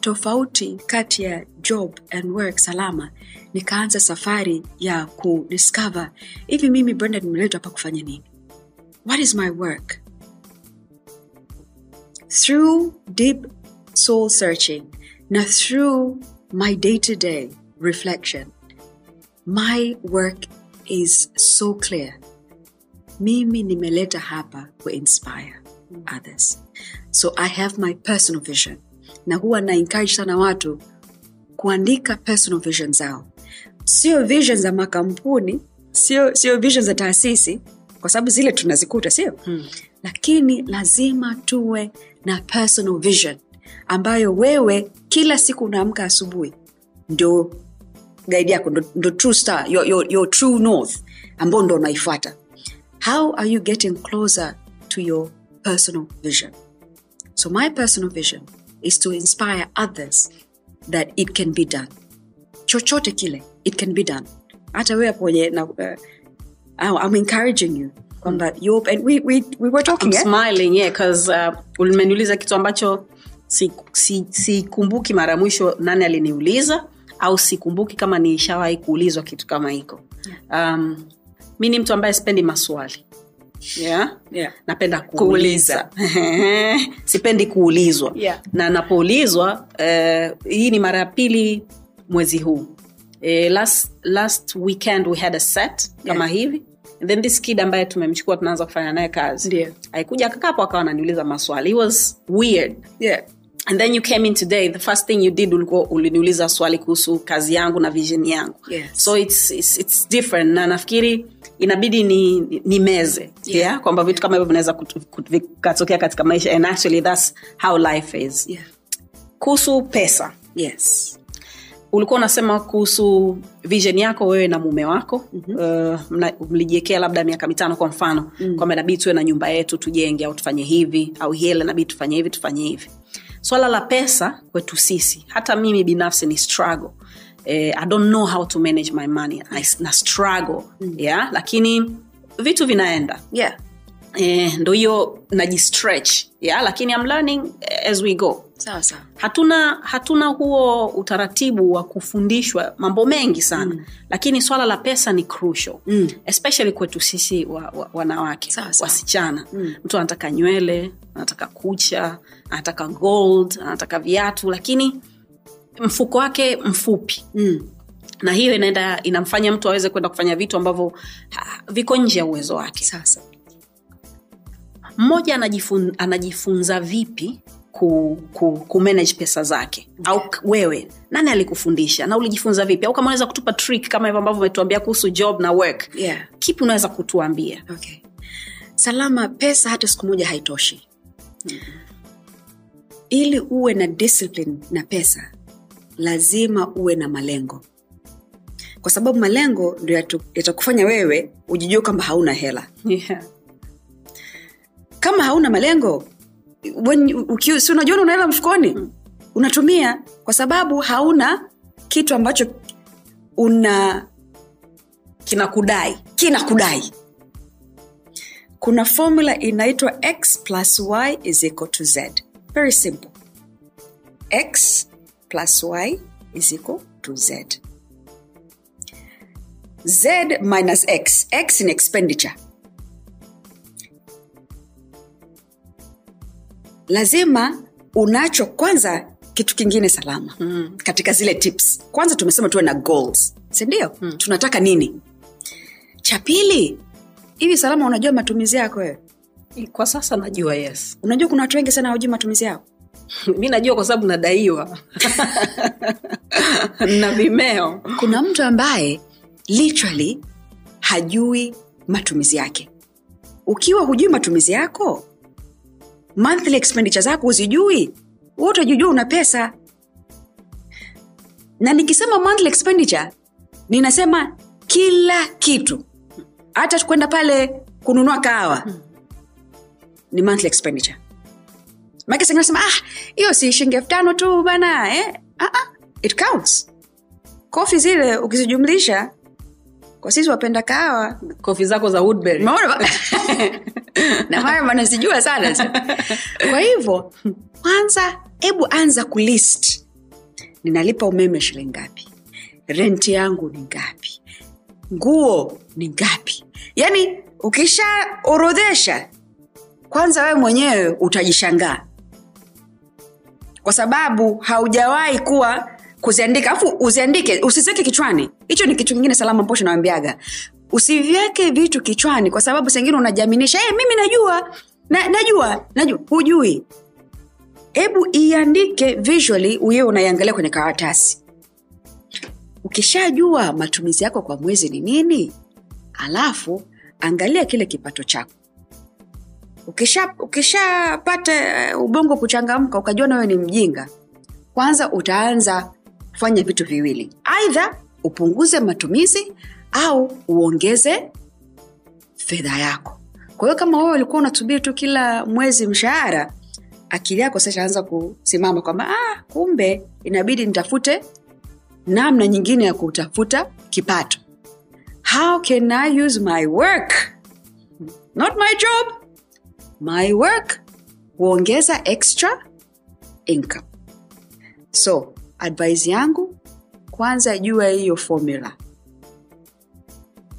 S2: tofauti kati ya job and work salama nikaanza safari ya kudiscover hivi mimi brenda nimeletwa hapa kufanya nini? What is my work through deep soul searching na through my day-to-day reflection my work is so clear. Mimi nimeleta hapa kuinspire others. So i have my personal vision. Na huwa na encourage sana watu kuandika personal vision zao. Sio vision za makampuni sio sio vision za taasisi kwa sababu zile tunazikuta sio? Hmm. lakini lazima tuwe na personal vision ambayo wewe kila siku unaamka asubuhi. Ndio gaidi yako ndo, true star your, your, your true north ambao ndo unaifuata. How are you getting closer to your personal vision? So my personal vision is to inspire others that it can be done. Chochote kile it can be done. Hata wewe hapo wenye na, uh, I'm encouraging you kwamba and we, we, we were talking
S1: I'm
S2: yeah?
S1: smiling yeah, because uh, ulimeniuliza kitu ambacho sikumbuki si, si mara mwisho nani aliniuliza au sikumbuki kama nishawahi kuulizwa kitu kama hiko um, mi ni mtu ambaye sipendi maswali yeah?
S2: Yeah.
S1: napenda kuuliza sipendi kuulizwa
S2: Yeah.
S1: na napoulizwa uh, hii ni mara ya pili mwezi huu uh, last, last weekend we had a set kama
S2: Yeah.
S1: hivi then this kid ambaye tumemchukua tunaanza kufanya naye kazi
S2: yeah.
S1: aikuja akakapo akawa ananiuliza maswali it was weird
S2: Yeah.
S1: and then you came in today the first thing you did ulikuwa uliniuliza swali kuhusu kazi yangu na vision yangu
S2: Yes.
S1: so it's, it's, it's different na nafikiri inabidi ni, ni meze yeah. yeah? kwamba vitu kama hivyo vinaweza vikatokea katika maisha and actually thats how life is
S2: Yeah.
S1: kuhusu pesa
S2: Yes.
S1: Ulikuwa unasema kuhusu vision yako wewe na mume wako mm-hmm. uh, mlijiekea labda miaka mitano kwa mfano mm. kwamba inabidi tuwe na nyumba yetu tujenge au tufanye hivi au hile inabidi tufanye hivi tufanye hivi swala la pesa kwetu sisi hata mimi binafsi ni struggle eh, i don't know how to manage my money I, na struggle mm. yeah? lakini vitu vinaenda
S2: yeah.
S1: Eh, ndo hiyo najistretch yeah? lakini I'm learning as we go
S2: sawa sawa
S1: hatuna hatuna huo utaratibu wa kufundishwa mambo mengi sana mm. lakini swala la pesa ni crucial mm. especially kwetu sisi wa, wa, wanawake
S2: Sawa, sawa.
S1: wasichana mm. mtu anataka nywele anataka kucha anataka gold anataka viatu lakini mfuko wake mfupi
S2: mm.
S1: na hiyo inaenda inamfanya mtu aweze kwenda kufanya vitu ambavyo viko nje ya uwezo wake
S2: sasa
S1: mmoja anajifun, anajifunza vipi ku, ku, ku manage pesa zake? Au wewe nani alikufundisha? Na ulijifunza vipi? Au kama unaweza kutupa trick kama hivyo ambavyo umetuambia kuhusu job na work
S2: yeah.
S1: kipi unaweza kutuambia?
S2: Okay. salama pesa hata siku moja haitoshi. Ili uwe na discipline na pesa lazima uwe na malengo. Kwa sababu malengo ndio yatakufanya wewe ujijue kwamba hauna hela.
S1: Yeah.
S2: Kama hauna malengo si unajiona unaela mfukoni mfukoni unatumia kwa sababu hauna kitu ambacho una
S1: kinakudai
S2: kinakudai. Kuna formula inaitwa x plus y is equal to z. Very simple. X plus y is equal to z. Z minus x. X in expenditure lazima unacho kwanza kitu kingine salama. Mm. katika zile tips. Kwanza tumesema tuwe na goals. Sindio mm. tunataka nini? Cha pili hivi salama unajua matumizi yako wewe?
S1: Kwa sasa najua yes.
S2: Unajua kuna watu wengi sana hawajui matumizi yao?
S1: Mi najua kwa sababu nadaiwa. Na vimeo.
S2: Kuna mtu ambaye literally hajui matumizi yake. Ukiwa hujui matumizi yako monthly expenditure zako huzijui. Wewe utajijua una pesa. Na nikisema monthly expenditure ninasema kila kitu. Hata kwenda pale kununua kahawa ni monthly expenditure. Maake sengine nasema ah hiyo si shilingi elfu tano tu bana eh? ah, ah, it counts. Kofi zile ukizijumlisha kwa sisi wapenda kahawa
S1: kofi zako za
S2: na mara wanazijua sana. Kwa hivyo kwanza hebu anza kulist. Ninalipa umeme shilingi ngapi? Renti yangu ni ngapi? Nguo ni ngapi? Yaani ukishaorodhesha kwanza wewe mwenyewe utajishangaa. Kwa sababu haujawahi kuwa kuziandika. Alafu uziandike usiziweke kichwani. Hicho ni kitu kingine salama mposho nawambiaga usivyeke vitu kichwani kwa sababu sengine unajaminisha hey, mimi najua. Na, najua najua hujui. Hebu iandike visually uyewe unaiangalia kwenye karatasi. Ukishajua matumizi yako kwa mwezi ni nini alafu angalia kile kipato chako. Ukishapata ukisha uh, ubongo kuchangamka ukajua wewe ni mjinga kwanza utaanza kufanya vitu viwili. Aidha upunguze matumizi au uongeze fedha yako. Kwa hiyo kama wewe ulikuwa unatumia tu kila mwezi mshahara akili yako sasa kusimama kwamba ah, kumbe inabidi nitafute namna nyingine ya kutafuta kipato. How can i use my work? Not my job. My work huongeza extra income. So advise yangu kwanza jua hiyo formula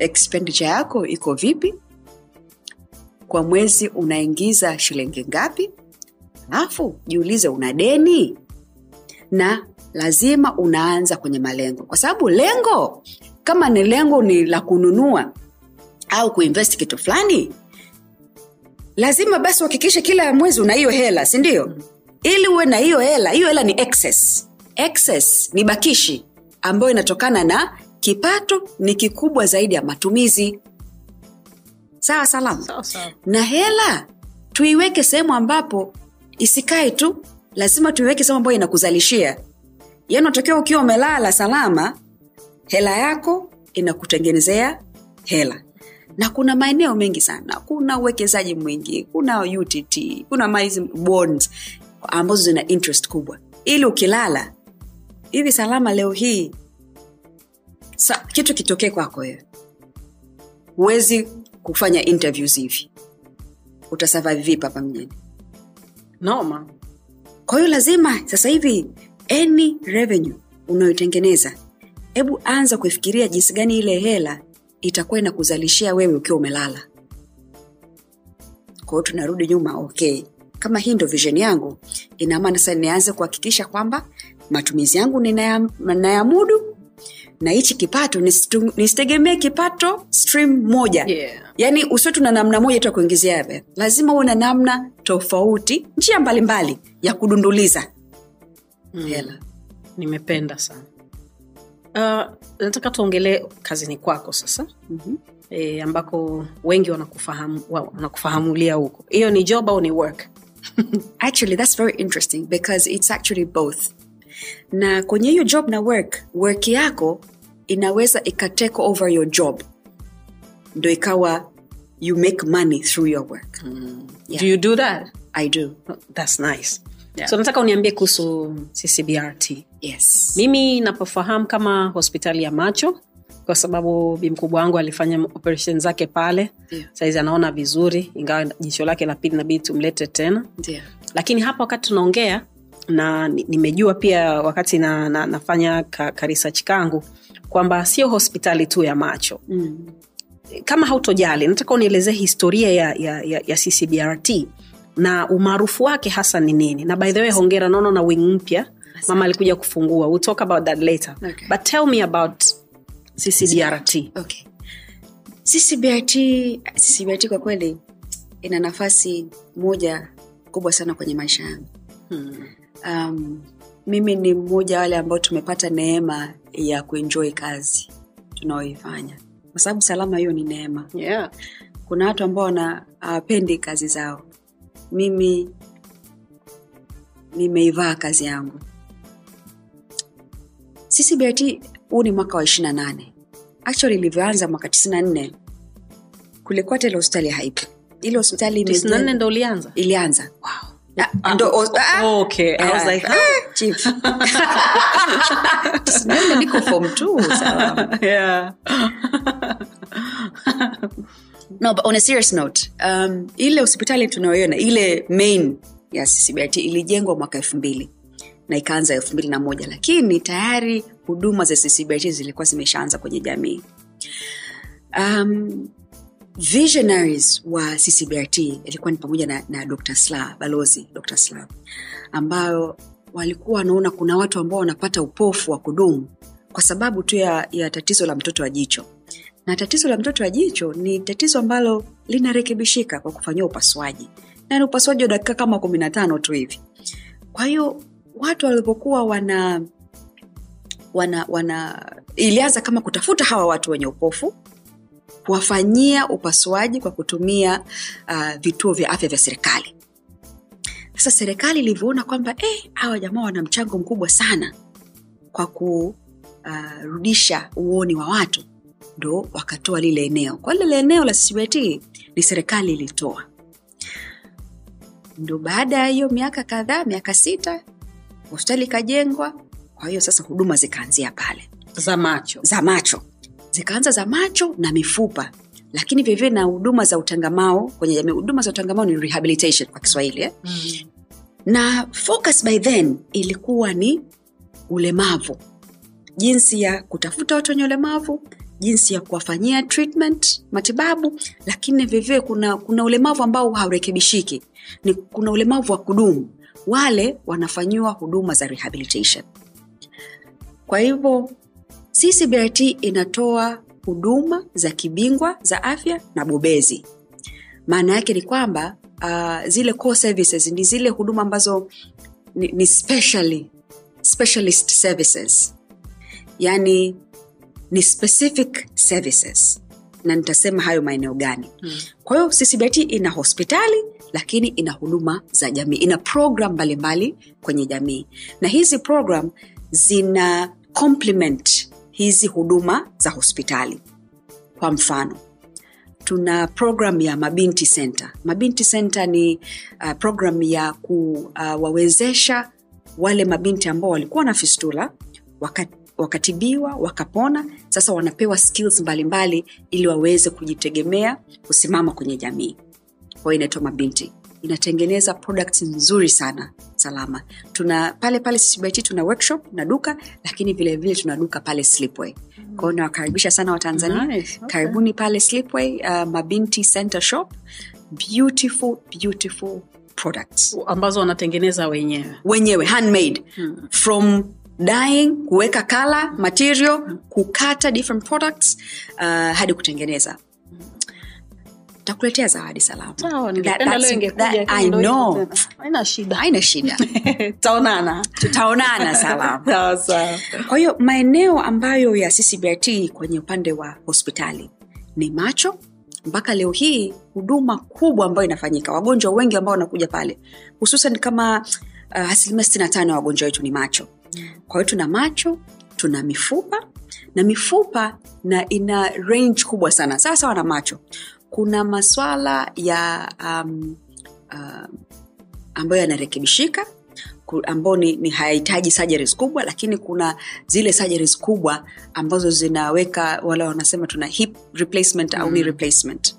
S2: expenditure yako iko vipi? Kwa mwezi unaingiza shilingi ngapi? Alafu jiulize una deni? Na lazima unaanza kwenye malengo. Kwa sababu lengo kama ni lengo ni la kununua au kuinvest kitu fulani lazima basi uhakikishe kila mwezi una hiyo hela sindio ili uwe na hiyo hela hiyo hela ni excess. Excess ni bakishi ambayo inatokana na kipato ni kikubwa zaidi ya matumizi. Sawa salama
S1: Sawa, sawa.
S2: na hela tuiweke sehemu ambapo isikae tu lazima tuiweke sehemu ambayo inakuzalishia. Yaani unatakiwa ukiwa umelala salama hela yako inakutengenezea hela. Na kuna maeneo mengi sana. Kuna uwekezaji mwingi kuna utt kuna bonds ambazo zina interest kubwa. Ili ukilala hivi salama leo hii sa, kitu kitokee kwako wewe. Huwezi kufanya interviews hivi. Utasurvive vipi hapa mjini?
S1: Noma
S2: kwa hiyo lazima sasa hivi any revenue unayotengeneza hebu anza kuifikiria jinsi gani ile hela itakuwa inakuzalishia wewe ukiwa umelala. Kwa hiyo tunarudi nyuma okay. Kama hii ndo vision yangu ina sasa nianze kuhakikisha kwamba matumizi yangu ninaya- ninayamudu na hichi kipato nisitegemee kipato stream moja.
S1: Yeah.
S2: yaani usio tuna namna moja tu ya kuingizia hela. lazima uwe na namna tofauti njia mbalimbali ya kudunduliza hela.
S1: Nimependa sana. Uh, nataka tuongelee kazini kwako sasa.
S2: Mhm.
S1: e, ambako wengi wanakufahamu wanakufahamulia huko. Hiyo ni job au ni work?
S2: Actually that's very interesting because it's actually both. Na kwenye hiyo job na work work yako inaweza ikatake over your job. Ndo ikawa you make money through your work. Yeah.
S1: do you do that?
S2: I do.
S1: Thats nice.
S2: Yeah.
S1: so nataka uniambie kuhusu ccbrt
S2: yes.
S1: Mimi napofahamu kama hospitali ya macho kwa sababu bi mkubwa wangu alifanya operation zake pale.
S2: Yeah.
S1: saizi anaona vizuri ingawa jicho lake la pili nabidi tumlete tena.
S2: Yeah.
S1: lakini hapa wakati tunaongea na nimejua pia wakati na, na, nafanya ka, ka research kangu kwamba sio hospitali tu ya macho.
S2: Mm.
S1: kama hautojali nataka unielezee historia ya, ya, ya, ya ccbrt na umaarufu wake hasa ni nini? Na by the way hongera naona na wing mpya. Mama alikuja kufungua. We'll talk about that later.
S2: Okay.
S1: but tell me about ccbrt
S2: okay. Ccbrt ccbrt kwa kweli ina nafasi moja kubwa sana kwenye maisha yangu. Um, mimi ni mmoja wale ambao tumepata neema ya kuenjoy kazi tunaoifanya kwa sababu salama hiyo ni neema.
S1: Yeah.
S2: kuna watu ambao hawapendi kazi zao. Mimi nimeivaa kazi yangu. Sisi ccbrt huu ni mwaka wa ishiri na nane. Actually ilivyoanza mwaka tisini na nne kulikuwa tele hospitali haipo ile hospitali
S1: 94
S2: imejengwa-
S1: ndo ulianza
S2: ilianza.
S1: Wow.
S2: Ndo- o-
S1: okay. I was like,
S2: chief. Tisini niko form two, sawa.
S1: yeah.
S2: no but on a serious note um, ile hospitali tunayoiona ile main ya ccbrt ilijengwa mwaka elfu mbili na ikaanza elfu mbili na moja lakini tayari huduma za ccbrt zilikuwa zimeshaanza kwenye jamii um, visionaries wa ccbrt ilikuwa ni pamoja na, na dr. Sla balozi dr. Sla ambayo walikuwa wanaona kuna watu ambao wanapata upofu wa kudumu kwa sababu tu ya, ya tatizo la mtoto wa jicho. Na tatizo la mtoto wa jicho ni tatizo ambalo linarekebishika kwa kufanyiwa upasuaji. Na ni upasuaji wa dakika kama kumi na tano tu hivi. Kwa hiyo watu walipokuwa wana wana wana ilianza kama kutafuta hawa watu wenye upofu kuwafanyia upasuaji kwa kutumia uh, vituo vya afya vya serikali. Sasa serikali ilivyoona kwamba eh, hawa jamaa wana mchango mkubwa sana kwa kurudisha uh, uoni wa watu ndo wakatoa lile eneo. Kwa lile eneo la ccbt ni serikali ilitoa. Ndo baada ya hiyo miaka kadhaa miaka sita hospitali ikajengwa. Kwa hiyo sasa huduma zikaanzia pale.
S1: Za macho.
S2: Za macho zikaanza za macho na mifupa. Lakini vilevile na huduma za utangamao kwenye jamii. Huduma za utangamao ni rehabilitation kwa kiswahili eh?
S1: mm.
S2: na focus by then ilikuwa ni ulemavu. Jinsi ya kutafuta watu wenye ulemavu jinsi ya kuwafanyia treatment matibabu lakini vivie kuna, kuna ulemavu ambao haurekebishiki. Ni kuna ulemavu wa kudumu. Wale wanafanyiwa huduma za rehabilitation. Kwa hivyo ccbrt inatoa huduma za kibingwa za afya na bobezi. Maana yake ni kwamba uh, zile core services ni zile huduma ambazo ni, ni specially, specialist services. Yani ni specific services. Na nitasema hayo maeneo gani.
S1: Hmm.
S2: kwa hiyo ccbt ina hospitali lakini ina huduma za jamii. Ina program mbalimbali kwenye jamii. Na hizi program zina complement hizi huduma za hospitali. Kwa mfano tuna program ya mabinti center. Mabinti center ni uh, program ya kuwawezesha uh, wale mabinti ambao walikuwa na fistula waka, wakatibiwa wakapona. Sasa wanapewa skills mbalimbali mbali, ili waweze kujitegemea kusimama kwenye jamii. Kwa inaitwa mabinti inatengeneza products nzuri sana salama. Tuna pale pale ccbt tuna workshop na duka lakini vilevile vile tuna duka pale slipway. Kwao nawakaribisha sana watanzania.
S1: Nice, okay.
S2: karibuni pale slipway uh, mabinti center shop. Beautiful beautiful products.
S1: Ambazo wanatengeneza wenyewe.
S2: Wenyewe handmade. Hmm. from dying kuweka kala material kukata different products uh, hadi kutengeneza takuletea zawadi salama.
S1: Sawa
S2: That-
S1: ningependa
S2: that's-
S1: leo ingekuja
S2: that-
S1: lakini
S2: I
S1: ndio hivyo
S2: know.
S1: tena. haina shida.
S2: Haina shida. Tutaonana. Kwa hiyo maeneo ambayo ya ccbrt kwenye upande wa hospitali ni macho. Mpaka leo hii huduma kubwa ambayo inafanyika wagonjwa wengi ambao wanakuja pale hususan kama uh, asilimia 65 ya wagonjwa wetu ni macho. Kwa hiyo tuna macho tuna mifupa na mifupa na ina range kubwa sana. Sawa sawa na macho kuna maswala ya um, uh, ambayo yanarekebishika ambao ni, ni hayahitaji surgeries kubwa lakini kuna zile surgeries kubwa ambazo zinaweka wala wanasema tuna hip replacement au ni replacement.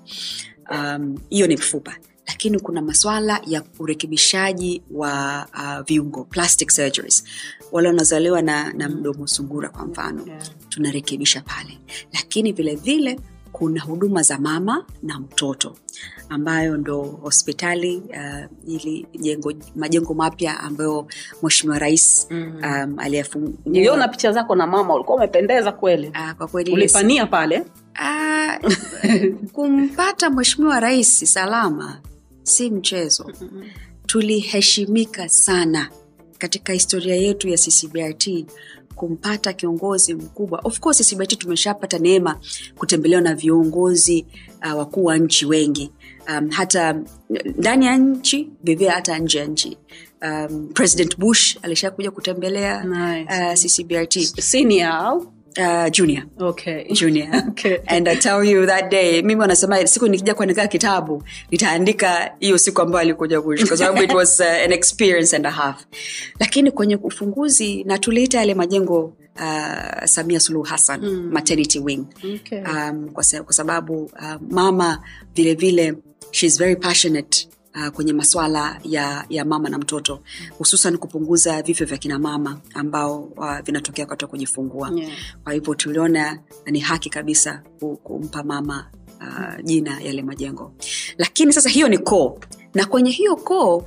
S2: Um, hiyo ni mfupa. Lakini kuna maswala ya urekebishaji wa uh, viungo plastic surgeries. Wale wanazaliwa na, na mdomo sungura kwa mfano.
S1: Yeah.
S2: tunarekebisha pale. Lakini vilevile vile kuna huduma za mama na mtoto ambayo ndo hospitali uh, ili jengo majengo mapya ambayo mweshimiwa rais
S1: Mm.
S2: um, aliyefungua
S1: niliona picha zako na mama ulikuwa umependeza kweli?
S2: Uh, kwa kweli
S1: ulipania pale?
S2: Uh, kumpata mweshimiwa rais salama si mchezo. Tuliheshimika sana katika historia yetu ya ccbrt kumpata kiongozi mkubwa. Of course ccbrt tumeshapata neema kutembelewa na viongozi uh, wakuu wa nchi wengi. Um, hata ndani ya nchi vivia hata nje ya nchi. Um, president bush alishakuja kutembelea
S1: Nice.
S2: uh, ccbrt
S1: senior au
S2: uh, junior
S1: okay
S2: junior
S1: Okay.
S2: and i tell you that day mimi wanasema siku nikija kuandika kitabu nitaandika hiyo siku ambayo alikuja kuishi kwa sababu it was uh, an experience and a half lakini kwenye ufunguzi na tuliita yale majengo uh, samia suluhu hassan mm. maternity wing
S1: Okay.
S2: um, kwa, kwa sababu uh, mama vile vile she's very passionate Uh, kwenye maswala ya, ya mama na mtoto hususan kupunguza vifo vya kina mama ambao uh, vinatokea wakati wa kujifungua.
S1: Yeah.
S2: kwa hivyo tuliona ni haki kabisa kumpa mama uh, jina yale majengo. Lakini sasa hiyo ni koo. Na kwenye hiyo koo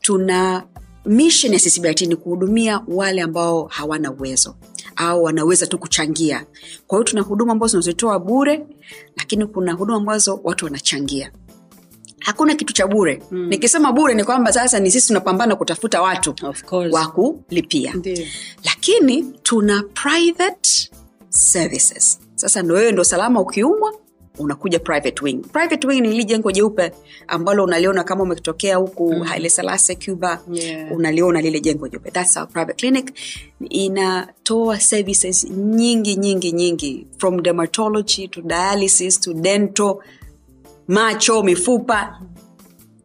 S2: tuna mission ya ccbrt ni kuhudumia wale ambao hawana uwezo au wanaweza tu kuchangia. Kwa hiyo tuna huduma ambazo tunazitoa bure lakini kuna huduma ambazo watu wanachangia hakuna kitu cha bure. Mm. nikisema bure ni kwamba sasa ni sisi tunapambana kutafuta watu
S1: Of course.
S2: wa kulipia. Lakini tuna private services. Sasa ndo wewe ndo salama ukiumwa unakuja private wing. Private wing ni hili jengo jeupe ambalo unaliona kama umetokea huku mm. haile salase cuba.
S1: Yeah.
S2: unaliona lile jengo jeupe. Thats our private clinic. Inatoa services nyingi nyingi nyingi. From dermatology to dialysis to dental macho mifupa.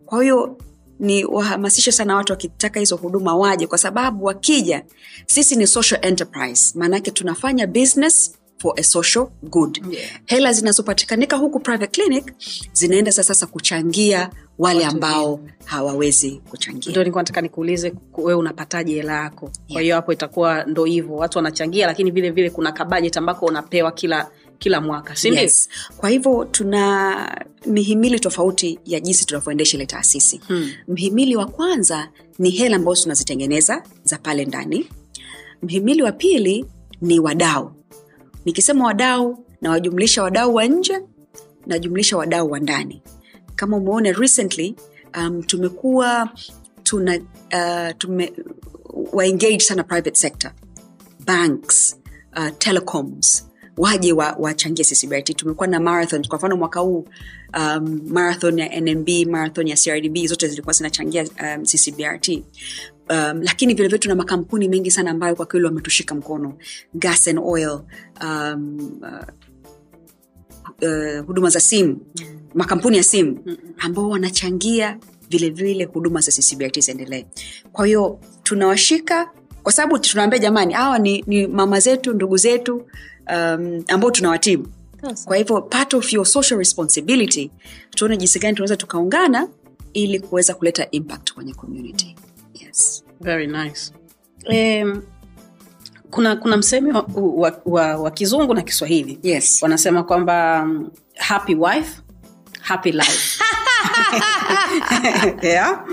S2: Kwa hiyo ni wahamasishe sana watu wakitaka hizo huduma waje kwa sababu wakija sisi ni social enterprise. Maanake tunafanya business for a social good.
S1: Yeah.
S2: hela zinazopatikanika huku private clinic zinaenda sasa sasa kuchangia wale ambao hawawezi kuchangia.
S1: Ndio nilikuwa nataka nikuulize wewe unapataje hela yako? Kwa hiyo hapo itakuwa ndo hivyo. Watu wanachangia lakini vile vile kuna kabajet ambako unapewa kila kila mwaka sindio
S2: yes. kwa hivyo tuna mihimili tofauti ya jinsi tunavyoendesha ile taasisi.
S1: Hmm.
S2: mhimili wa kwanza ni hela ambazo tunazitengeneza za pale ndani. Mhimili wa pili ni wadau. Nikisema wadau nawajumlisha wadau wa nje najumlisha wadau wa ndani. Kama umeona recently um, tumekuwa tuna uh, tume waengage sana private sector. Banks uh, telecoms waje wachangie wa ccbrt tumekuwa na marathon. Kwa mfano mwaka huu um, marathon ya nmb marathon ya crdb zote zilikuwa zinachangia um, ccbrt um, lakini vilevile tuna makampuni mengi sana ambayo kwa kweli wametushika mkono. Gas and oil um, uh, uh, huduma za simu makampuni ya simu ambao wanachangia vilevile vile huduma za ccbrt ziendelee. Kwa hiyo tunawashika kwa sababu tunaambia jamani hawa ni, ni mama zetu ndugu zetu um, ambao tunawatibu kwa hivyo part of your social responsibility tuone jinsi gani tunaweza tukaungana ili kuweza kuleta impact kwenye community yes.
S1: very nice um, kuna kuna msemi wa, wa, wa, wa kizungu na kiswahili
S2: Yes.
S1: wanasema kwamba um, happy wife happy life yeah?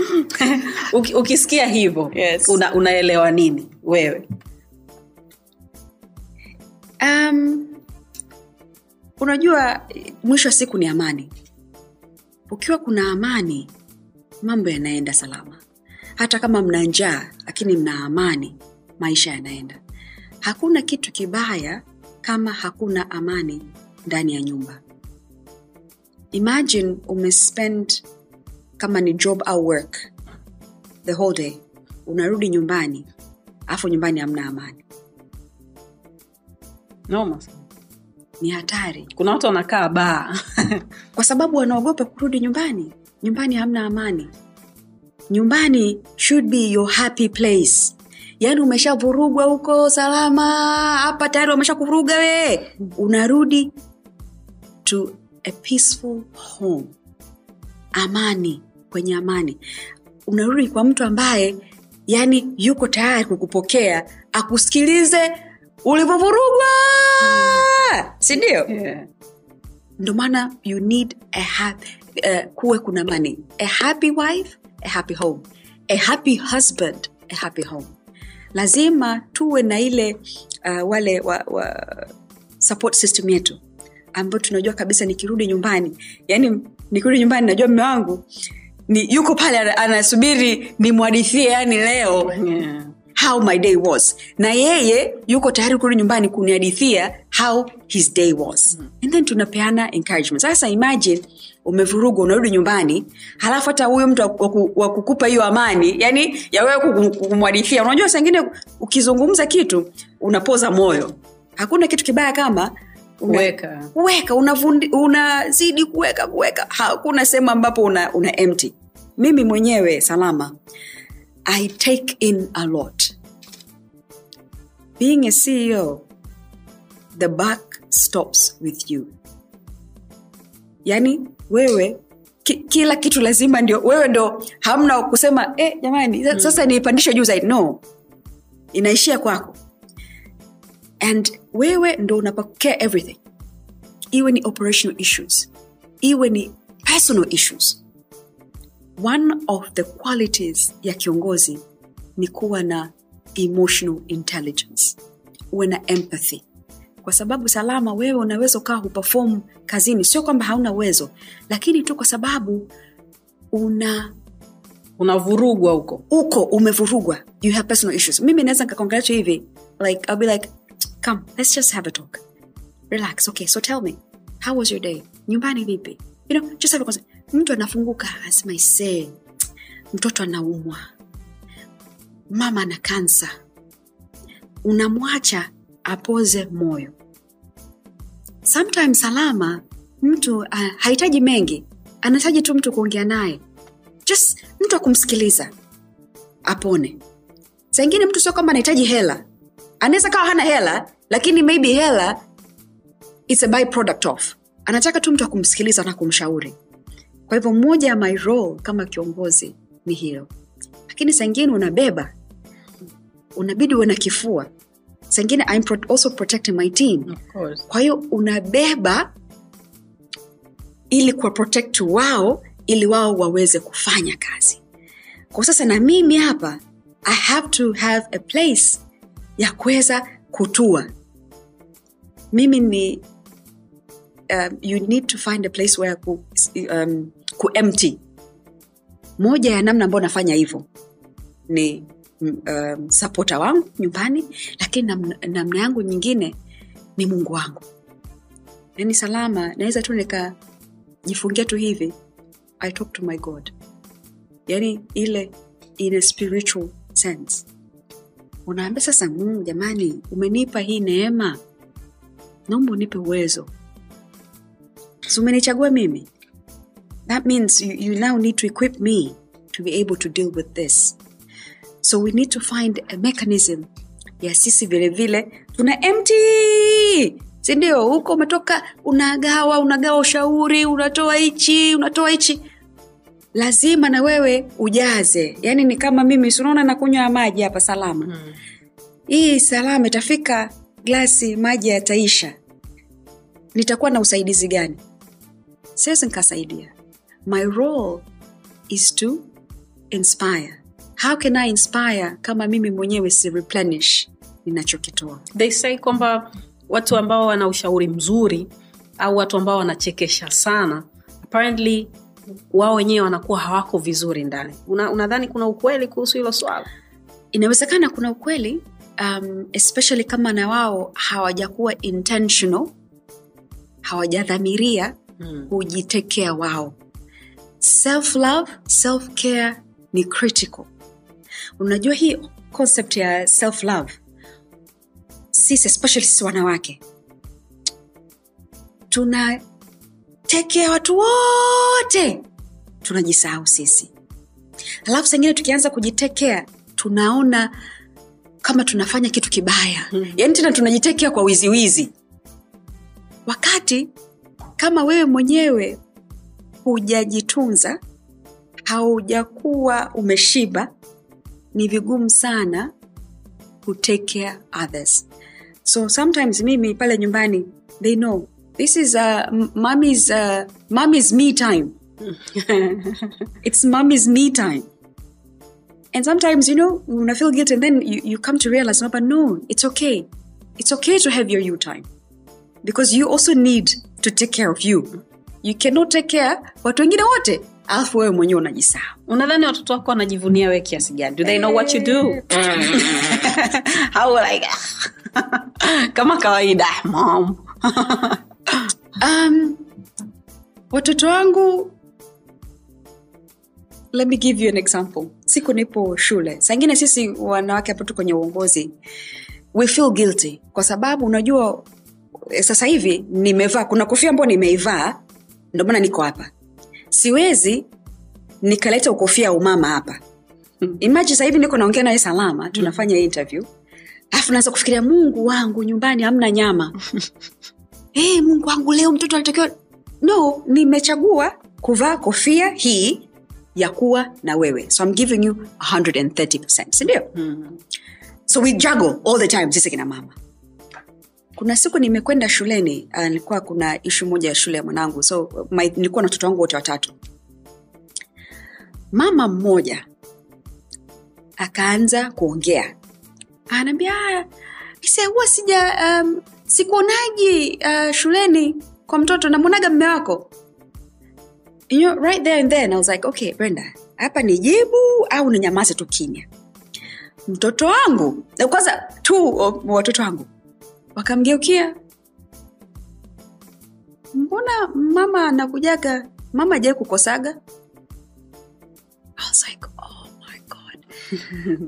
S1: Ukisikia hivyo
S2: Yes.
S1: una, unaelewa nini wewe
S2: um, unajua mwisho wa siku ni amani. Ukiwa kuna amani mambo yanaenda salama. Hata kama mna njaa lakini mna amani maisha yanaenda. Hakuna kitu kibaya kama hakuna amani ndani ya nyumba. Imagine umespend kama ni job au work the whole day. Unarudi nyumbani alafu nyumbani hamna amani
S1: noma.
S2: Ni hatari.
S1: Kuna watu wanakaa baa.
S2: Kwa sababu wanaogopa kurudi nyumbani. Nyumbani hamna amani. Nyumbani should be your happy place. Yaani umeshavurugwa huko salama hapa tayari wamesha kuvuruga we. Unarudi to a peaceful home. Amani kwenye amani. Unarudi kwa mtu ambaye yani yuko tayari kukupokea akusikilize ulivyovurugwa! Sindio
S1: yeah.
S2: ndo maana you need a happy, uh, kuwe kuna mani a happy wife a happy home. A happy husband a happy home. Lazima tuwe na ile uh, wale wa, wa support system yetu. Ambayo tunajua kabisa nikirudi nyumbani yani nikirudi nyumbani najua mme wangu ni yuko pale anasubiri nimwadithie yani leo.
S1: Yeah.
S2: How my day was. Na yeye yuko tayari kurudi nyumbani kunihadithia how his day was. And then tunapeana encouragement. Sasa imagine umevurugwa unarudi nyumbani halafu hata huyo mtu wa ku- wa kukupa hiyo amani yani yawewe kumwadithia. Unajua sangine ukizungumza kitu unapoza moyo. Hakuna kitu kibaya kama una-
S1: Kuweka.
S2: kuweka unavundi- kuweka kuweka. Hakuna sehemu ambapo una, una empty. Mimi mwenyewe salama i take in a lot being a ceo the buck stops with you. Yaani wewe ki, kila kitu lazima ndio wewe ndo hamna kusema eh, jamani sa- sasa niipandishe juu zaidi. No. Inaishia kwako. And wewe ndo unapokea everything. Iwe ni operational issues. Iwe ni personal issues. One of the qualities ya kiongozi ni kuwa na emotional intelligence. Uwe na empathy. Kwa sababu salama wewe unaweza ukawa huperform kazini sio kwamba hauna uwezo lakini tu kwa sababu una
S1: unavurugwa huko
S2: huko, umevurugwa. You have personal issues. Mimi naweza nikakongelea tu hivi like I'll be like come let's just have a talk. Relax okay so tell me how was your day? Nyumbani vipi? You know just have a conversation. mtu anafunguka asema isee mtoto anaumwa mama ana kansa unamwacha apoze moyo. Sometimes salama mtu uh, hahitaji mengi anahitaji tu mtu kuongea naye. Just mtu akumsikiliza apone. Saingine mtu sio kwamba anahitaji hela. Anaweza kawa hana hela lakini maybe hela it's a byproduct of. Anataka tu mtu akumsikiliza na kumshauri. Kwa hivyo moja ya my role kama kiongozi ni hilo. Lakini saingine unabeba unabidi uwe na kifua. Sangine I'm pro- also protecting my team. Kwa hiyo unabeba ili kuwa protect wao ili wao waweze kufanya kazi. Kwa sasa na mimi hapa i have to have a place ya kuweza kutua. Mimi ni um, you need to find a place where ku, um, ku empty. Moja ya namna ambayo nafanya hivyo ni um, sapota wangu nyumbani lakini namna, namna yangu nyingine ni mungu wangu. Yani salama naweza tu nikajifungia tu hivi i talk to my god. Yani ile in a spiritual sense. Unaambia sasa mungu jamani umenipa hii neema naomba unipe uwezo. So umenichagua mimi? That means you, you now need to equip me to be able to deal with this so we need to find a mechanism. Ya sisi vile vile tuna empty sindio huko umetoka unagawa unagawa ushauri unatoa hichi unatoa hichi. Lazima na wewe ujaze. Yaani ni kama mimi sunaona nakunywa maji hapa salama? Hmm. hii salama itafika glasi maji yataisha. Nitakuwa na usaidizi gani? Siwezi nikasaidia. My role is to inspire how can i inspire kama mimi mwenyewe si replenish ninachokitoa?
S1: They say kwamba watu ambao wana ushauri mzuri au watu ambao wanachekesha sana apparently wao wenyewe wanakuwa hawako vizuri ndani. Una- unadhani kuna ukweli kuhusu hilo swala?
S2: Inawezekana kuna ukweli um, especially kama na wao hawajakuwa intentional hawajadhamiria
S1: Hmm.
S2: kujitekea wao. Self love self care ni critical unajua hii concept ya self love sisi especially sisi wanawake tuna tekea watu wote tunajisahau sisi. Alafu sengine tukianza kujitekea tunaona kama tunafanya kitu kibaya. Mm-hmm. yaani tena tunajitekea kwa wiziwizi. Wakati kama wewe mwenyewe hujajitunza haujakuwa umeshiba ni vigumu sana kutake care others. So sometimes mimi pale nyumbani they know this is uh, mommy's, uh, mommy's me time. It's mommy's me time. And sometimes you know una feel guilt and then you, you come to realize no but no it's okay. It's okay to have your you time. Because you also need to take care of you. You cannot take care watu wengine wote alafu wewe mwenyewe unajisahau.
S1: Unadhani watoto wako wanajivunia wewe kiasi gani? Do they know what you do? How like kama kawaida mom.
S2: Um, watoto wangu let me give you an example. Siku nipo shule sangine sisi wanawake hapo tu kwenye uongozi we feel guilty. Kwa sababu unajua eh, sasa hivi nimevaa kuna kofia ambayo nimeivaa ndio maana niko hapa siwezi nikaleta ukofia umama hapa. Imaji sahivi niko naongea naye salama tunafanya hii interview. Alafu naanza kufikiria mungu wangu nyumbani hamna nyama. Hey, mungu wangu leo mtoto alitokewa no nimechagua kuvaa kofia hii ya kuwa na wewe. So I'm giving you 130 sindio so we juggle all the time sisi kina mama kuna siku nimekwenda shuleni uh, nilikuwa kuna ishu moja ya shule ya mwanangu so nilikuwa na watoto wangu wote watatu. Mama mmoja akaanza kuongea. Anaambia "Ah, ise huwa sija um, sikuonaji uh, shuleni kwa mtoto namwonaga mme wako. You know, right there and then I was like okay brenda hapa ni jibu au ni nyamaze tu kimya? Mtoto wangu na kwanza tu watoto wangu wakamgeukia. Mbona mama anakujaga? Mama ajai kukosaga? I was like, oh my god.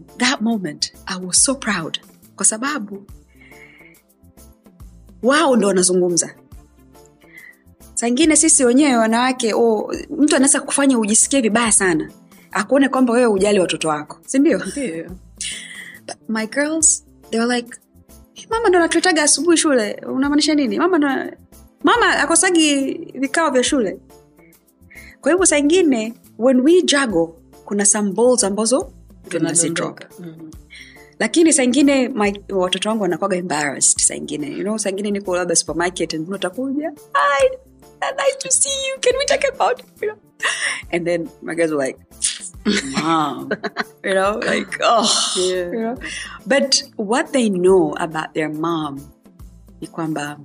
S2: That moment i was so proud. Kwa sababu wao ndo wanazungumza. Sangine sisi wenyewe wanawake oh, mtu anaweza kufanya ujisikie vibaya sana akuone kwamba wewe ujali watoto wako sindio my girls they were like "Eh, mama ndo anatuletaga asubuhi shule. Unamaanisha nini? Mama ndo mama akosagi vikao vya shule. Kwa hivyo saa ingine when we juggle kuna some balls ambazo tunazidrop.
S1: Mhm.
S2: lakini saingine watoto wangu wanakwaga embarrassed saingine you know saingine niko labda supermarket and utakuja nice to see you. Can we talk about it?" you know? And then my guys were like mom you know like oh
S1: Yeah.
S2: you know. But what they know about their mom ni kwamba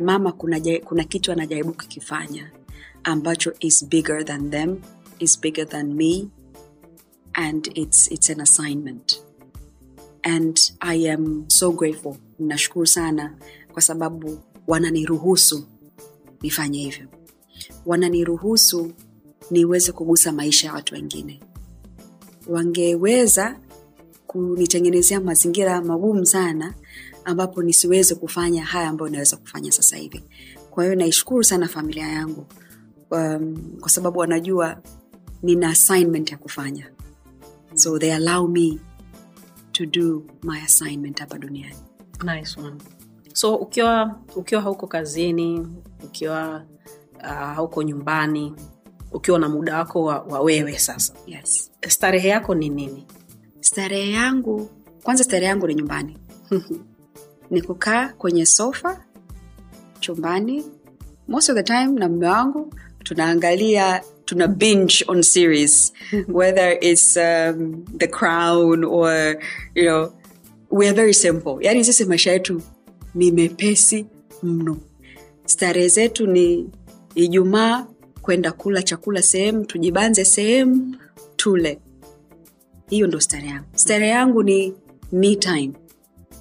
S2: mama kuna, jai, kuna kitu anajaribu kukifanya ambacho is bigger than them is bigger than me and it's, it's an assignment. And i am so grateful. Nashukuru sana kwa sababu wananiruhusu nifanye hivyo. Wananiruhusu niweze kugusa maisha ya watu wengine. Wangeweza kunitengenezea mazingira magumu sana ambapo nisiweze kufanya haya ambayo naweza kufanya sasa hivi. Kwa hiyo naishukuru sana familia yangu um, kwa sababu wanajua nina assignment ya kufanya. So they allow me to do my assignment hapa duniani.
S1: Nice one. so ukiwa ukiwa hauko kazini ukiwa uh, hauko nyumbani ukiwa na muda wako wa, wa wewe sasa.
S2: Yes.
S1: Starehe yako ni nini?
S2: Starehe yangu kwanza starehe yangu ni nyumbani. Ni kukaa kwenye sofa chumbani. Most of the time na mme wangu tunaangalia tuna binge on series. Whether it's um, the crown or you know we are very simple. Yani sisi maisha yetu ni mepesi mno. Starehe zetu ni ijumaa kwenda kula chakula sehemu tujibanze sehemu tule. Hiyo ndo stare yangu. Stare yangu ni me time.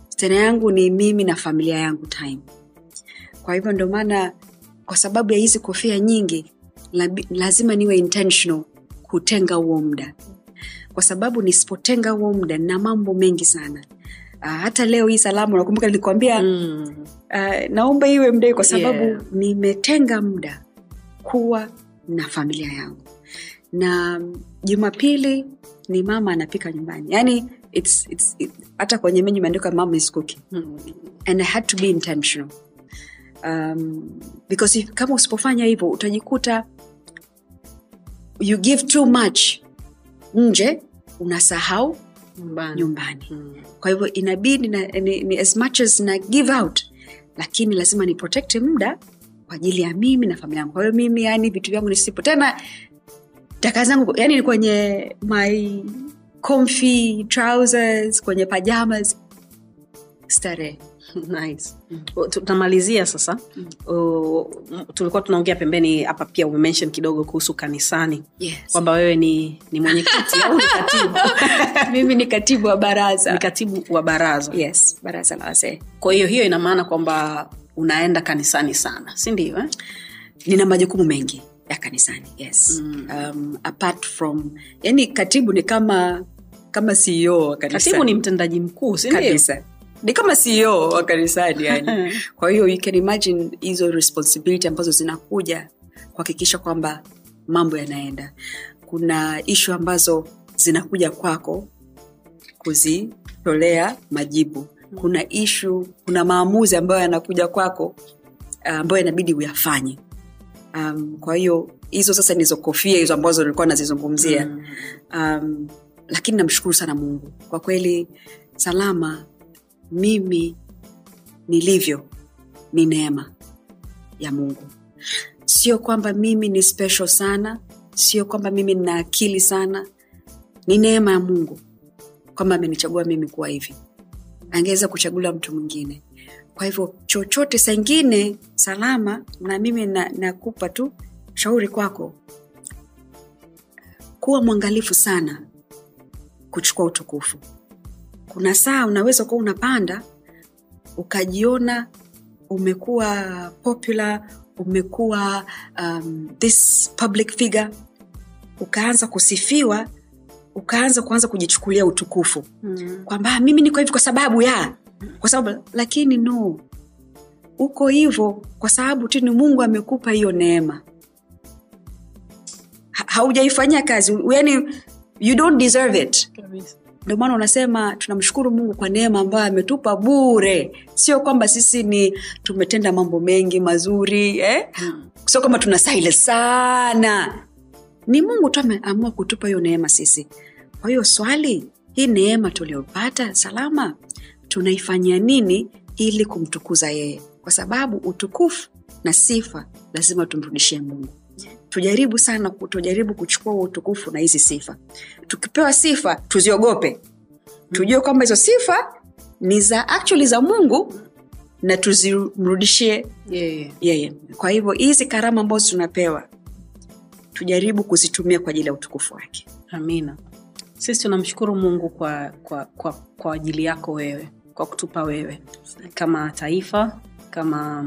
S2: Stare yangu ni mimi na familia yangu time. Kwa hivyo ndio maana kwa sababu ya hizi kofia nyingi labi- lazima niwe intentional kutenga huo muda. Kwa sababu nisipotenga huo muda na mambo mengi sana. Uh, hata leo hii salamu nakumbuka nilikwambia
S1: mm.
S2: uh, naomba iwe mdai kwa sababu
S1: Yeah.
S2: nimetenga muda kuwa na familia yangu. Na jumapili ni mama anapika nyumbani. Yani it's, it's, it, hata kwenye menyu imeandika mama is cooking.
S1: Mm.
S2: and i had to be intentional. Um, because if, kama usipofanya hivyo utajikuta you give too much nje unasahau
S1: nyumbani.
S2: nyumbani.
S1: Mm.
S2: kwa hivyo inabidi na, ni, ni as much as na give out lakini lazima ni protect muda kwa ajili ya mimi na familia yangu. Kwa hiyo mimi yani vitu vyangu nisipo. Tena taka zangu yani ni kwenye my comfy trousers kwenye pajamas. Starehe.
S1: Nice. tutamalizia sasa. Uh, tulikuwa tunaongea pembeni hapa pia umemention kidogo kuhusu kanisani.
S2: Yes.
S1: kwamba wewe ni, ni mwenyekiti. Au ni katibu?
S2: Mimi ni katibu wa baraza.
S1: Ni katibu wa baraza.
S2: Yes baraza la wazee.
S1: Kwa hiyo hiyo ina maana kwamba unaenda kanisani sana si ndio eh?
S2: nina majukumu mengi ya kanisani yes mm. um, apart from yani katibu ni kama kama ceo wa kanisani.
S1: katibu ni mtendaji mkuu si
S2: ni kama ceo wa kanisani yani kwa hiyo you can imagine hizo responsibility ambazo zinakuja kuhakikisha kwamba mambo yanaenda kuna ishu ambazo zinakuja kwako kuzitolea majibu kuna ishu kuna maamuzi ambayo yanakuja kwako uh, ambayo inabidi uyafanye. Um, kwa hiyo hizo sasa nizo kofia hizo ambazo nilikuwa nazizungumzia. Mm. um, lakini namshukuru sana mungu. Kwa kweli salama mimi nilivyo ni neema ya mungu. Sio kwamba mimi ni special sana sio kwamba mimi nina akili sana ni neema ya mungu kwamba amenichagua mimi kuwa hivi angeweza kuchagula mtu mwingine. Kwa hivyo chochote sangine salama na mimi na- nakupa tu shauri kwako. Kuwa mwangalifu sana kuchukua utukufu. Kuna saa unaweza kuwa unapanda ukajiona umekuwa popular umekuwa um, this public figure ukaanza kusifiwa ukaanza kuanza kujichukulia utukufu.
S1: Mm.
S2: kwamba "Ah, mimi niko hivi kwa sababu ya. Kwa sababu lakini no. Uko hivyo kwa sababu tu ni mungu amekupa hiyo neema. Ha- haujaifanyia kazi. Yani you don't deserve it. Ndio maana unasema tunamshukuru mungu kwa neema ambayo ametupa bure. Sio kwamba sisi ni tumetenda mambo mengi mazuri eh?
S1: Mm.
S2: sio kwamba tuna sile sana. Ni mungu tu ameamua kutupa hiyo neema sisi kwa hiyo swali hii neema tuliyopata salama tunaifanyia nini ili kumtukuza yeye? Kwa sababu utukufu na sifa lazima tumrudishie mungu. Tujaribu sana tujaribu kuchukua huo utukufu na hizi sifa. Tukipewa sifa tuziogope. Tujue kwamba hizo sifa ni za actually za mungu na tuzimrudishie
S1: yeah.
S2: yeye. Kwa hivyo hizi karama ambazo tunapewa tujaribu kuzitumia kwa ajili ya utukufu wake.
S1: Amina sisi tunamshukuru mungu kwa, kwa, kwa, kwa ajili yako wewe kwa kutupa wewe. Kama taifa kama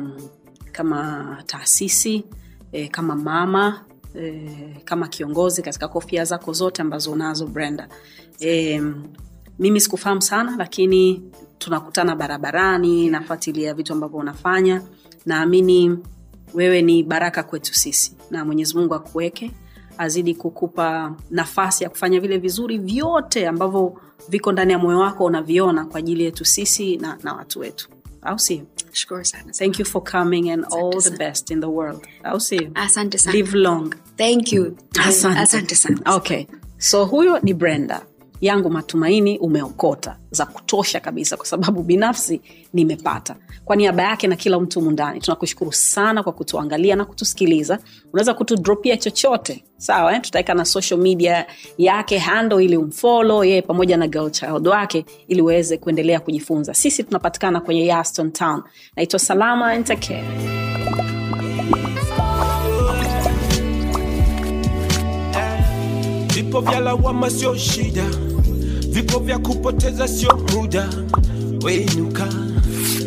S1: kama taasisi e, kama mama e, kama kiongozi katika kofia zako zote ambazo unazo brenda. E, mimi sikufahamu sana lakini tunakutana barabarani nafuatilia vitu ambavyo unafanya. Naamini wewe ni baraka kwetu sisi na mwenyezi mungu akuweke azidi kukupa nafasi ya kufanya vile vizuri vyote ambavyo viko ndani ya moyo wako unaviona kwa ajili yetu sisi na, na watu wetu. Au sio?
S2: Shukuru sana.
S1: Thank you for coming and all the best in the world. Au sio?
S2: Asante sana.
S1: Live long.
S2: Thank you.
S1: Asante,
S2: asante sana.
S1: Okay. So huyo ni brenda yangu matumaini umeokota za kutosha kabisa kwa sababu binafsi nimepata. Kwa niaba yake na kila mtu mundani tunakushukuru sana kwa kutuangalia na kutusikiliza. Unaweza kutudropia chochote. Sawa eh? tutaweka na social media yake hando ili umfolo yeye pamoja na girl child wake ili uweze kuendelea kujifunza. Sisi tunapatikana kwenye yaston town. Naitwa salama entercare
S3: vipo vya sio shida vipo vya kupoteza sio muda. Wenuka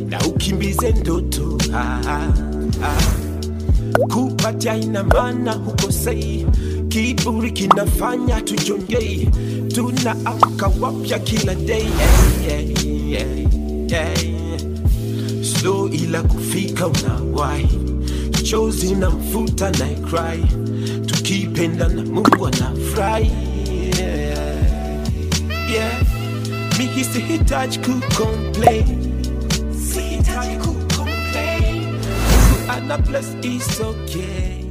S3: na ukimbize ndoto. Ah, ah, ah. kupatia ina maana hukosei kiburi kinafanya tujongei. Tunaamka wapya kila day. Yeah, yeah, yeah, yeah. slow ila kufika unawai. Chozi na mfuta na cry. Tukipenda na mungu anafurahi. Yeah. mimi sihitaji kucomplain sihitaji kucomplain mungu ana bless is okay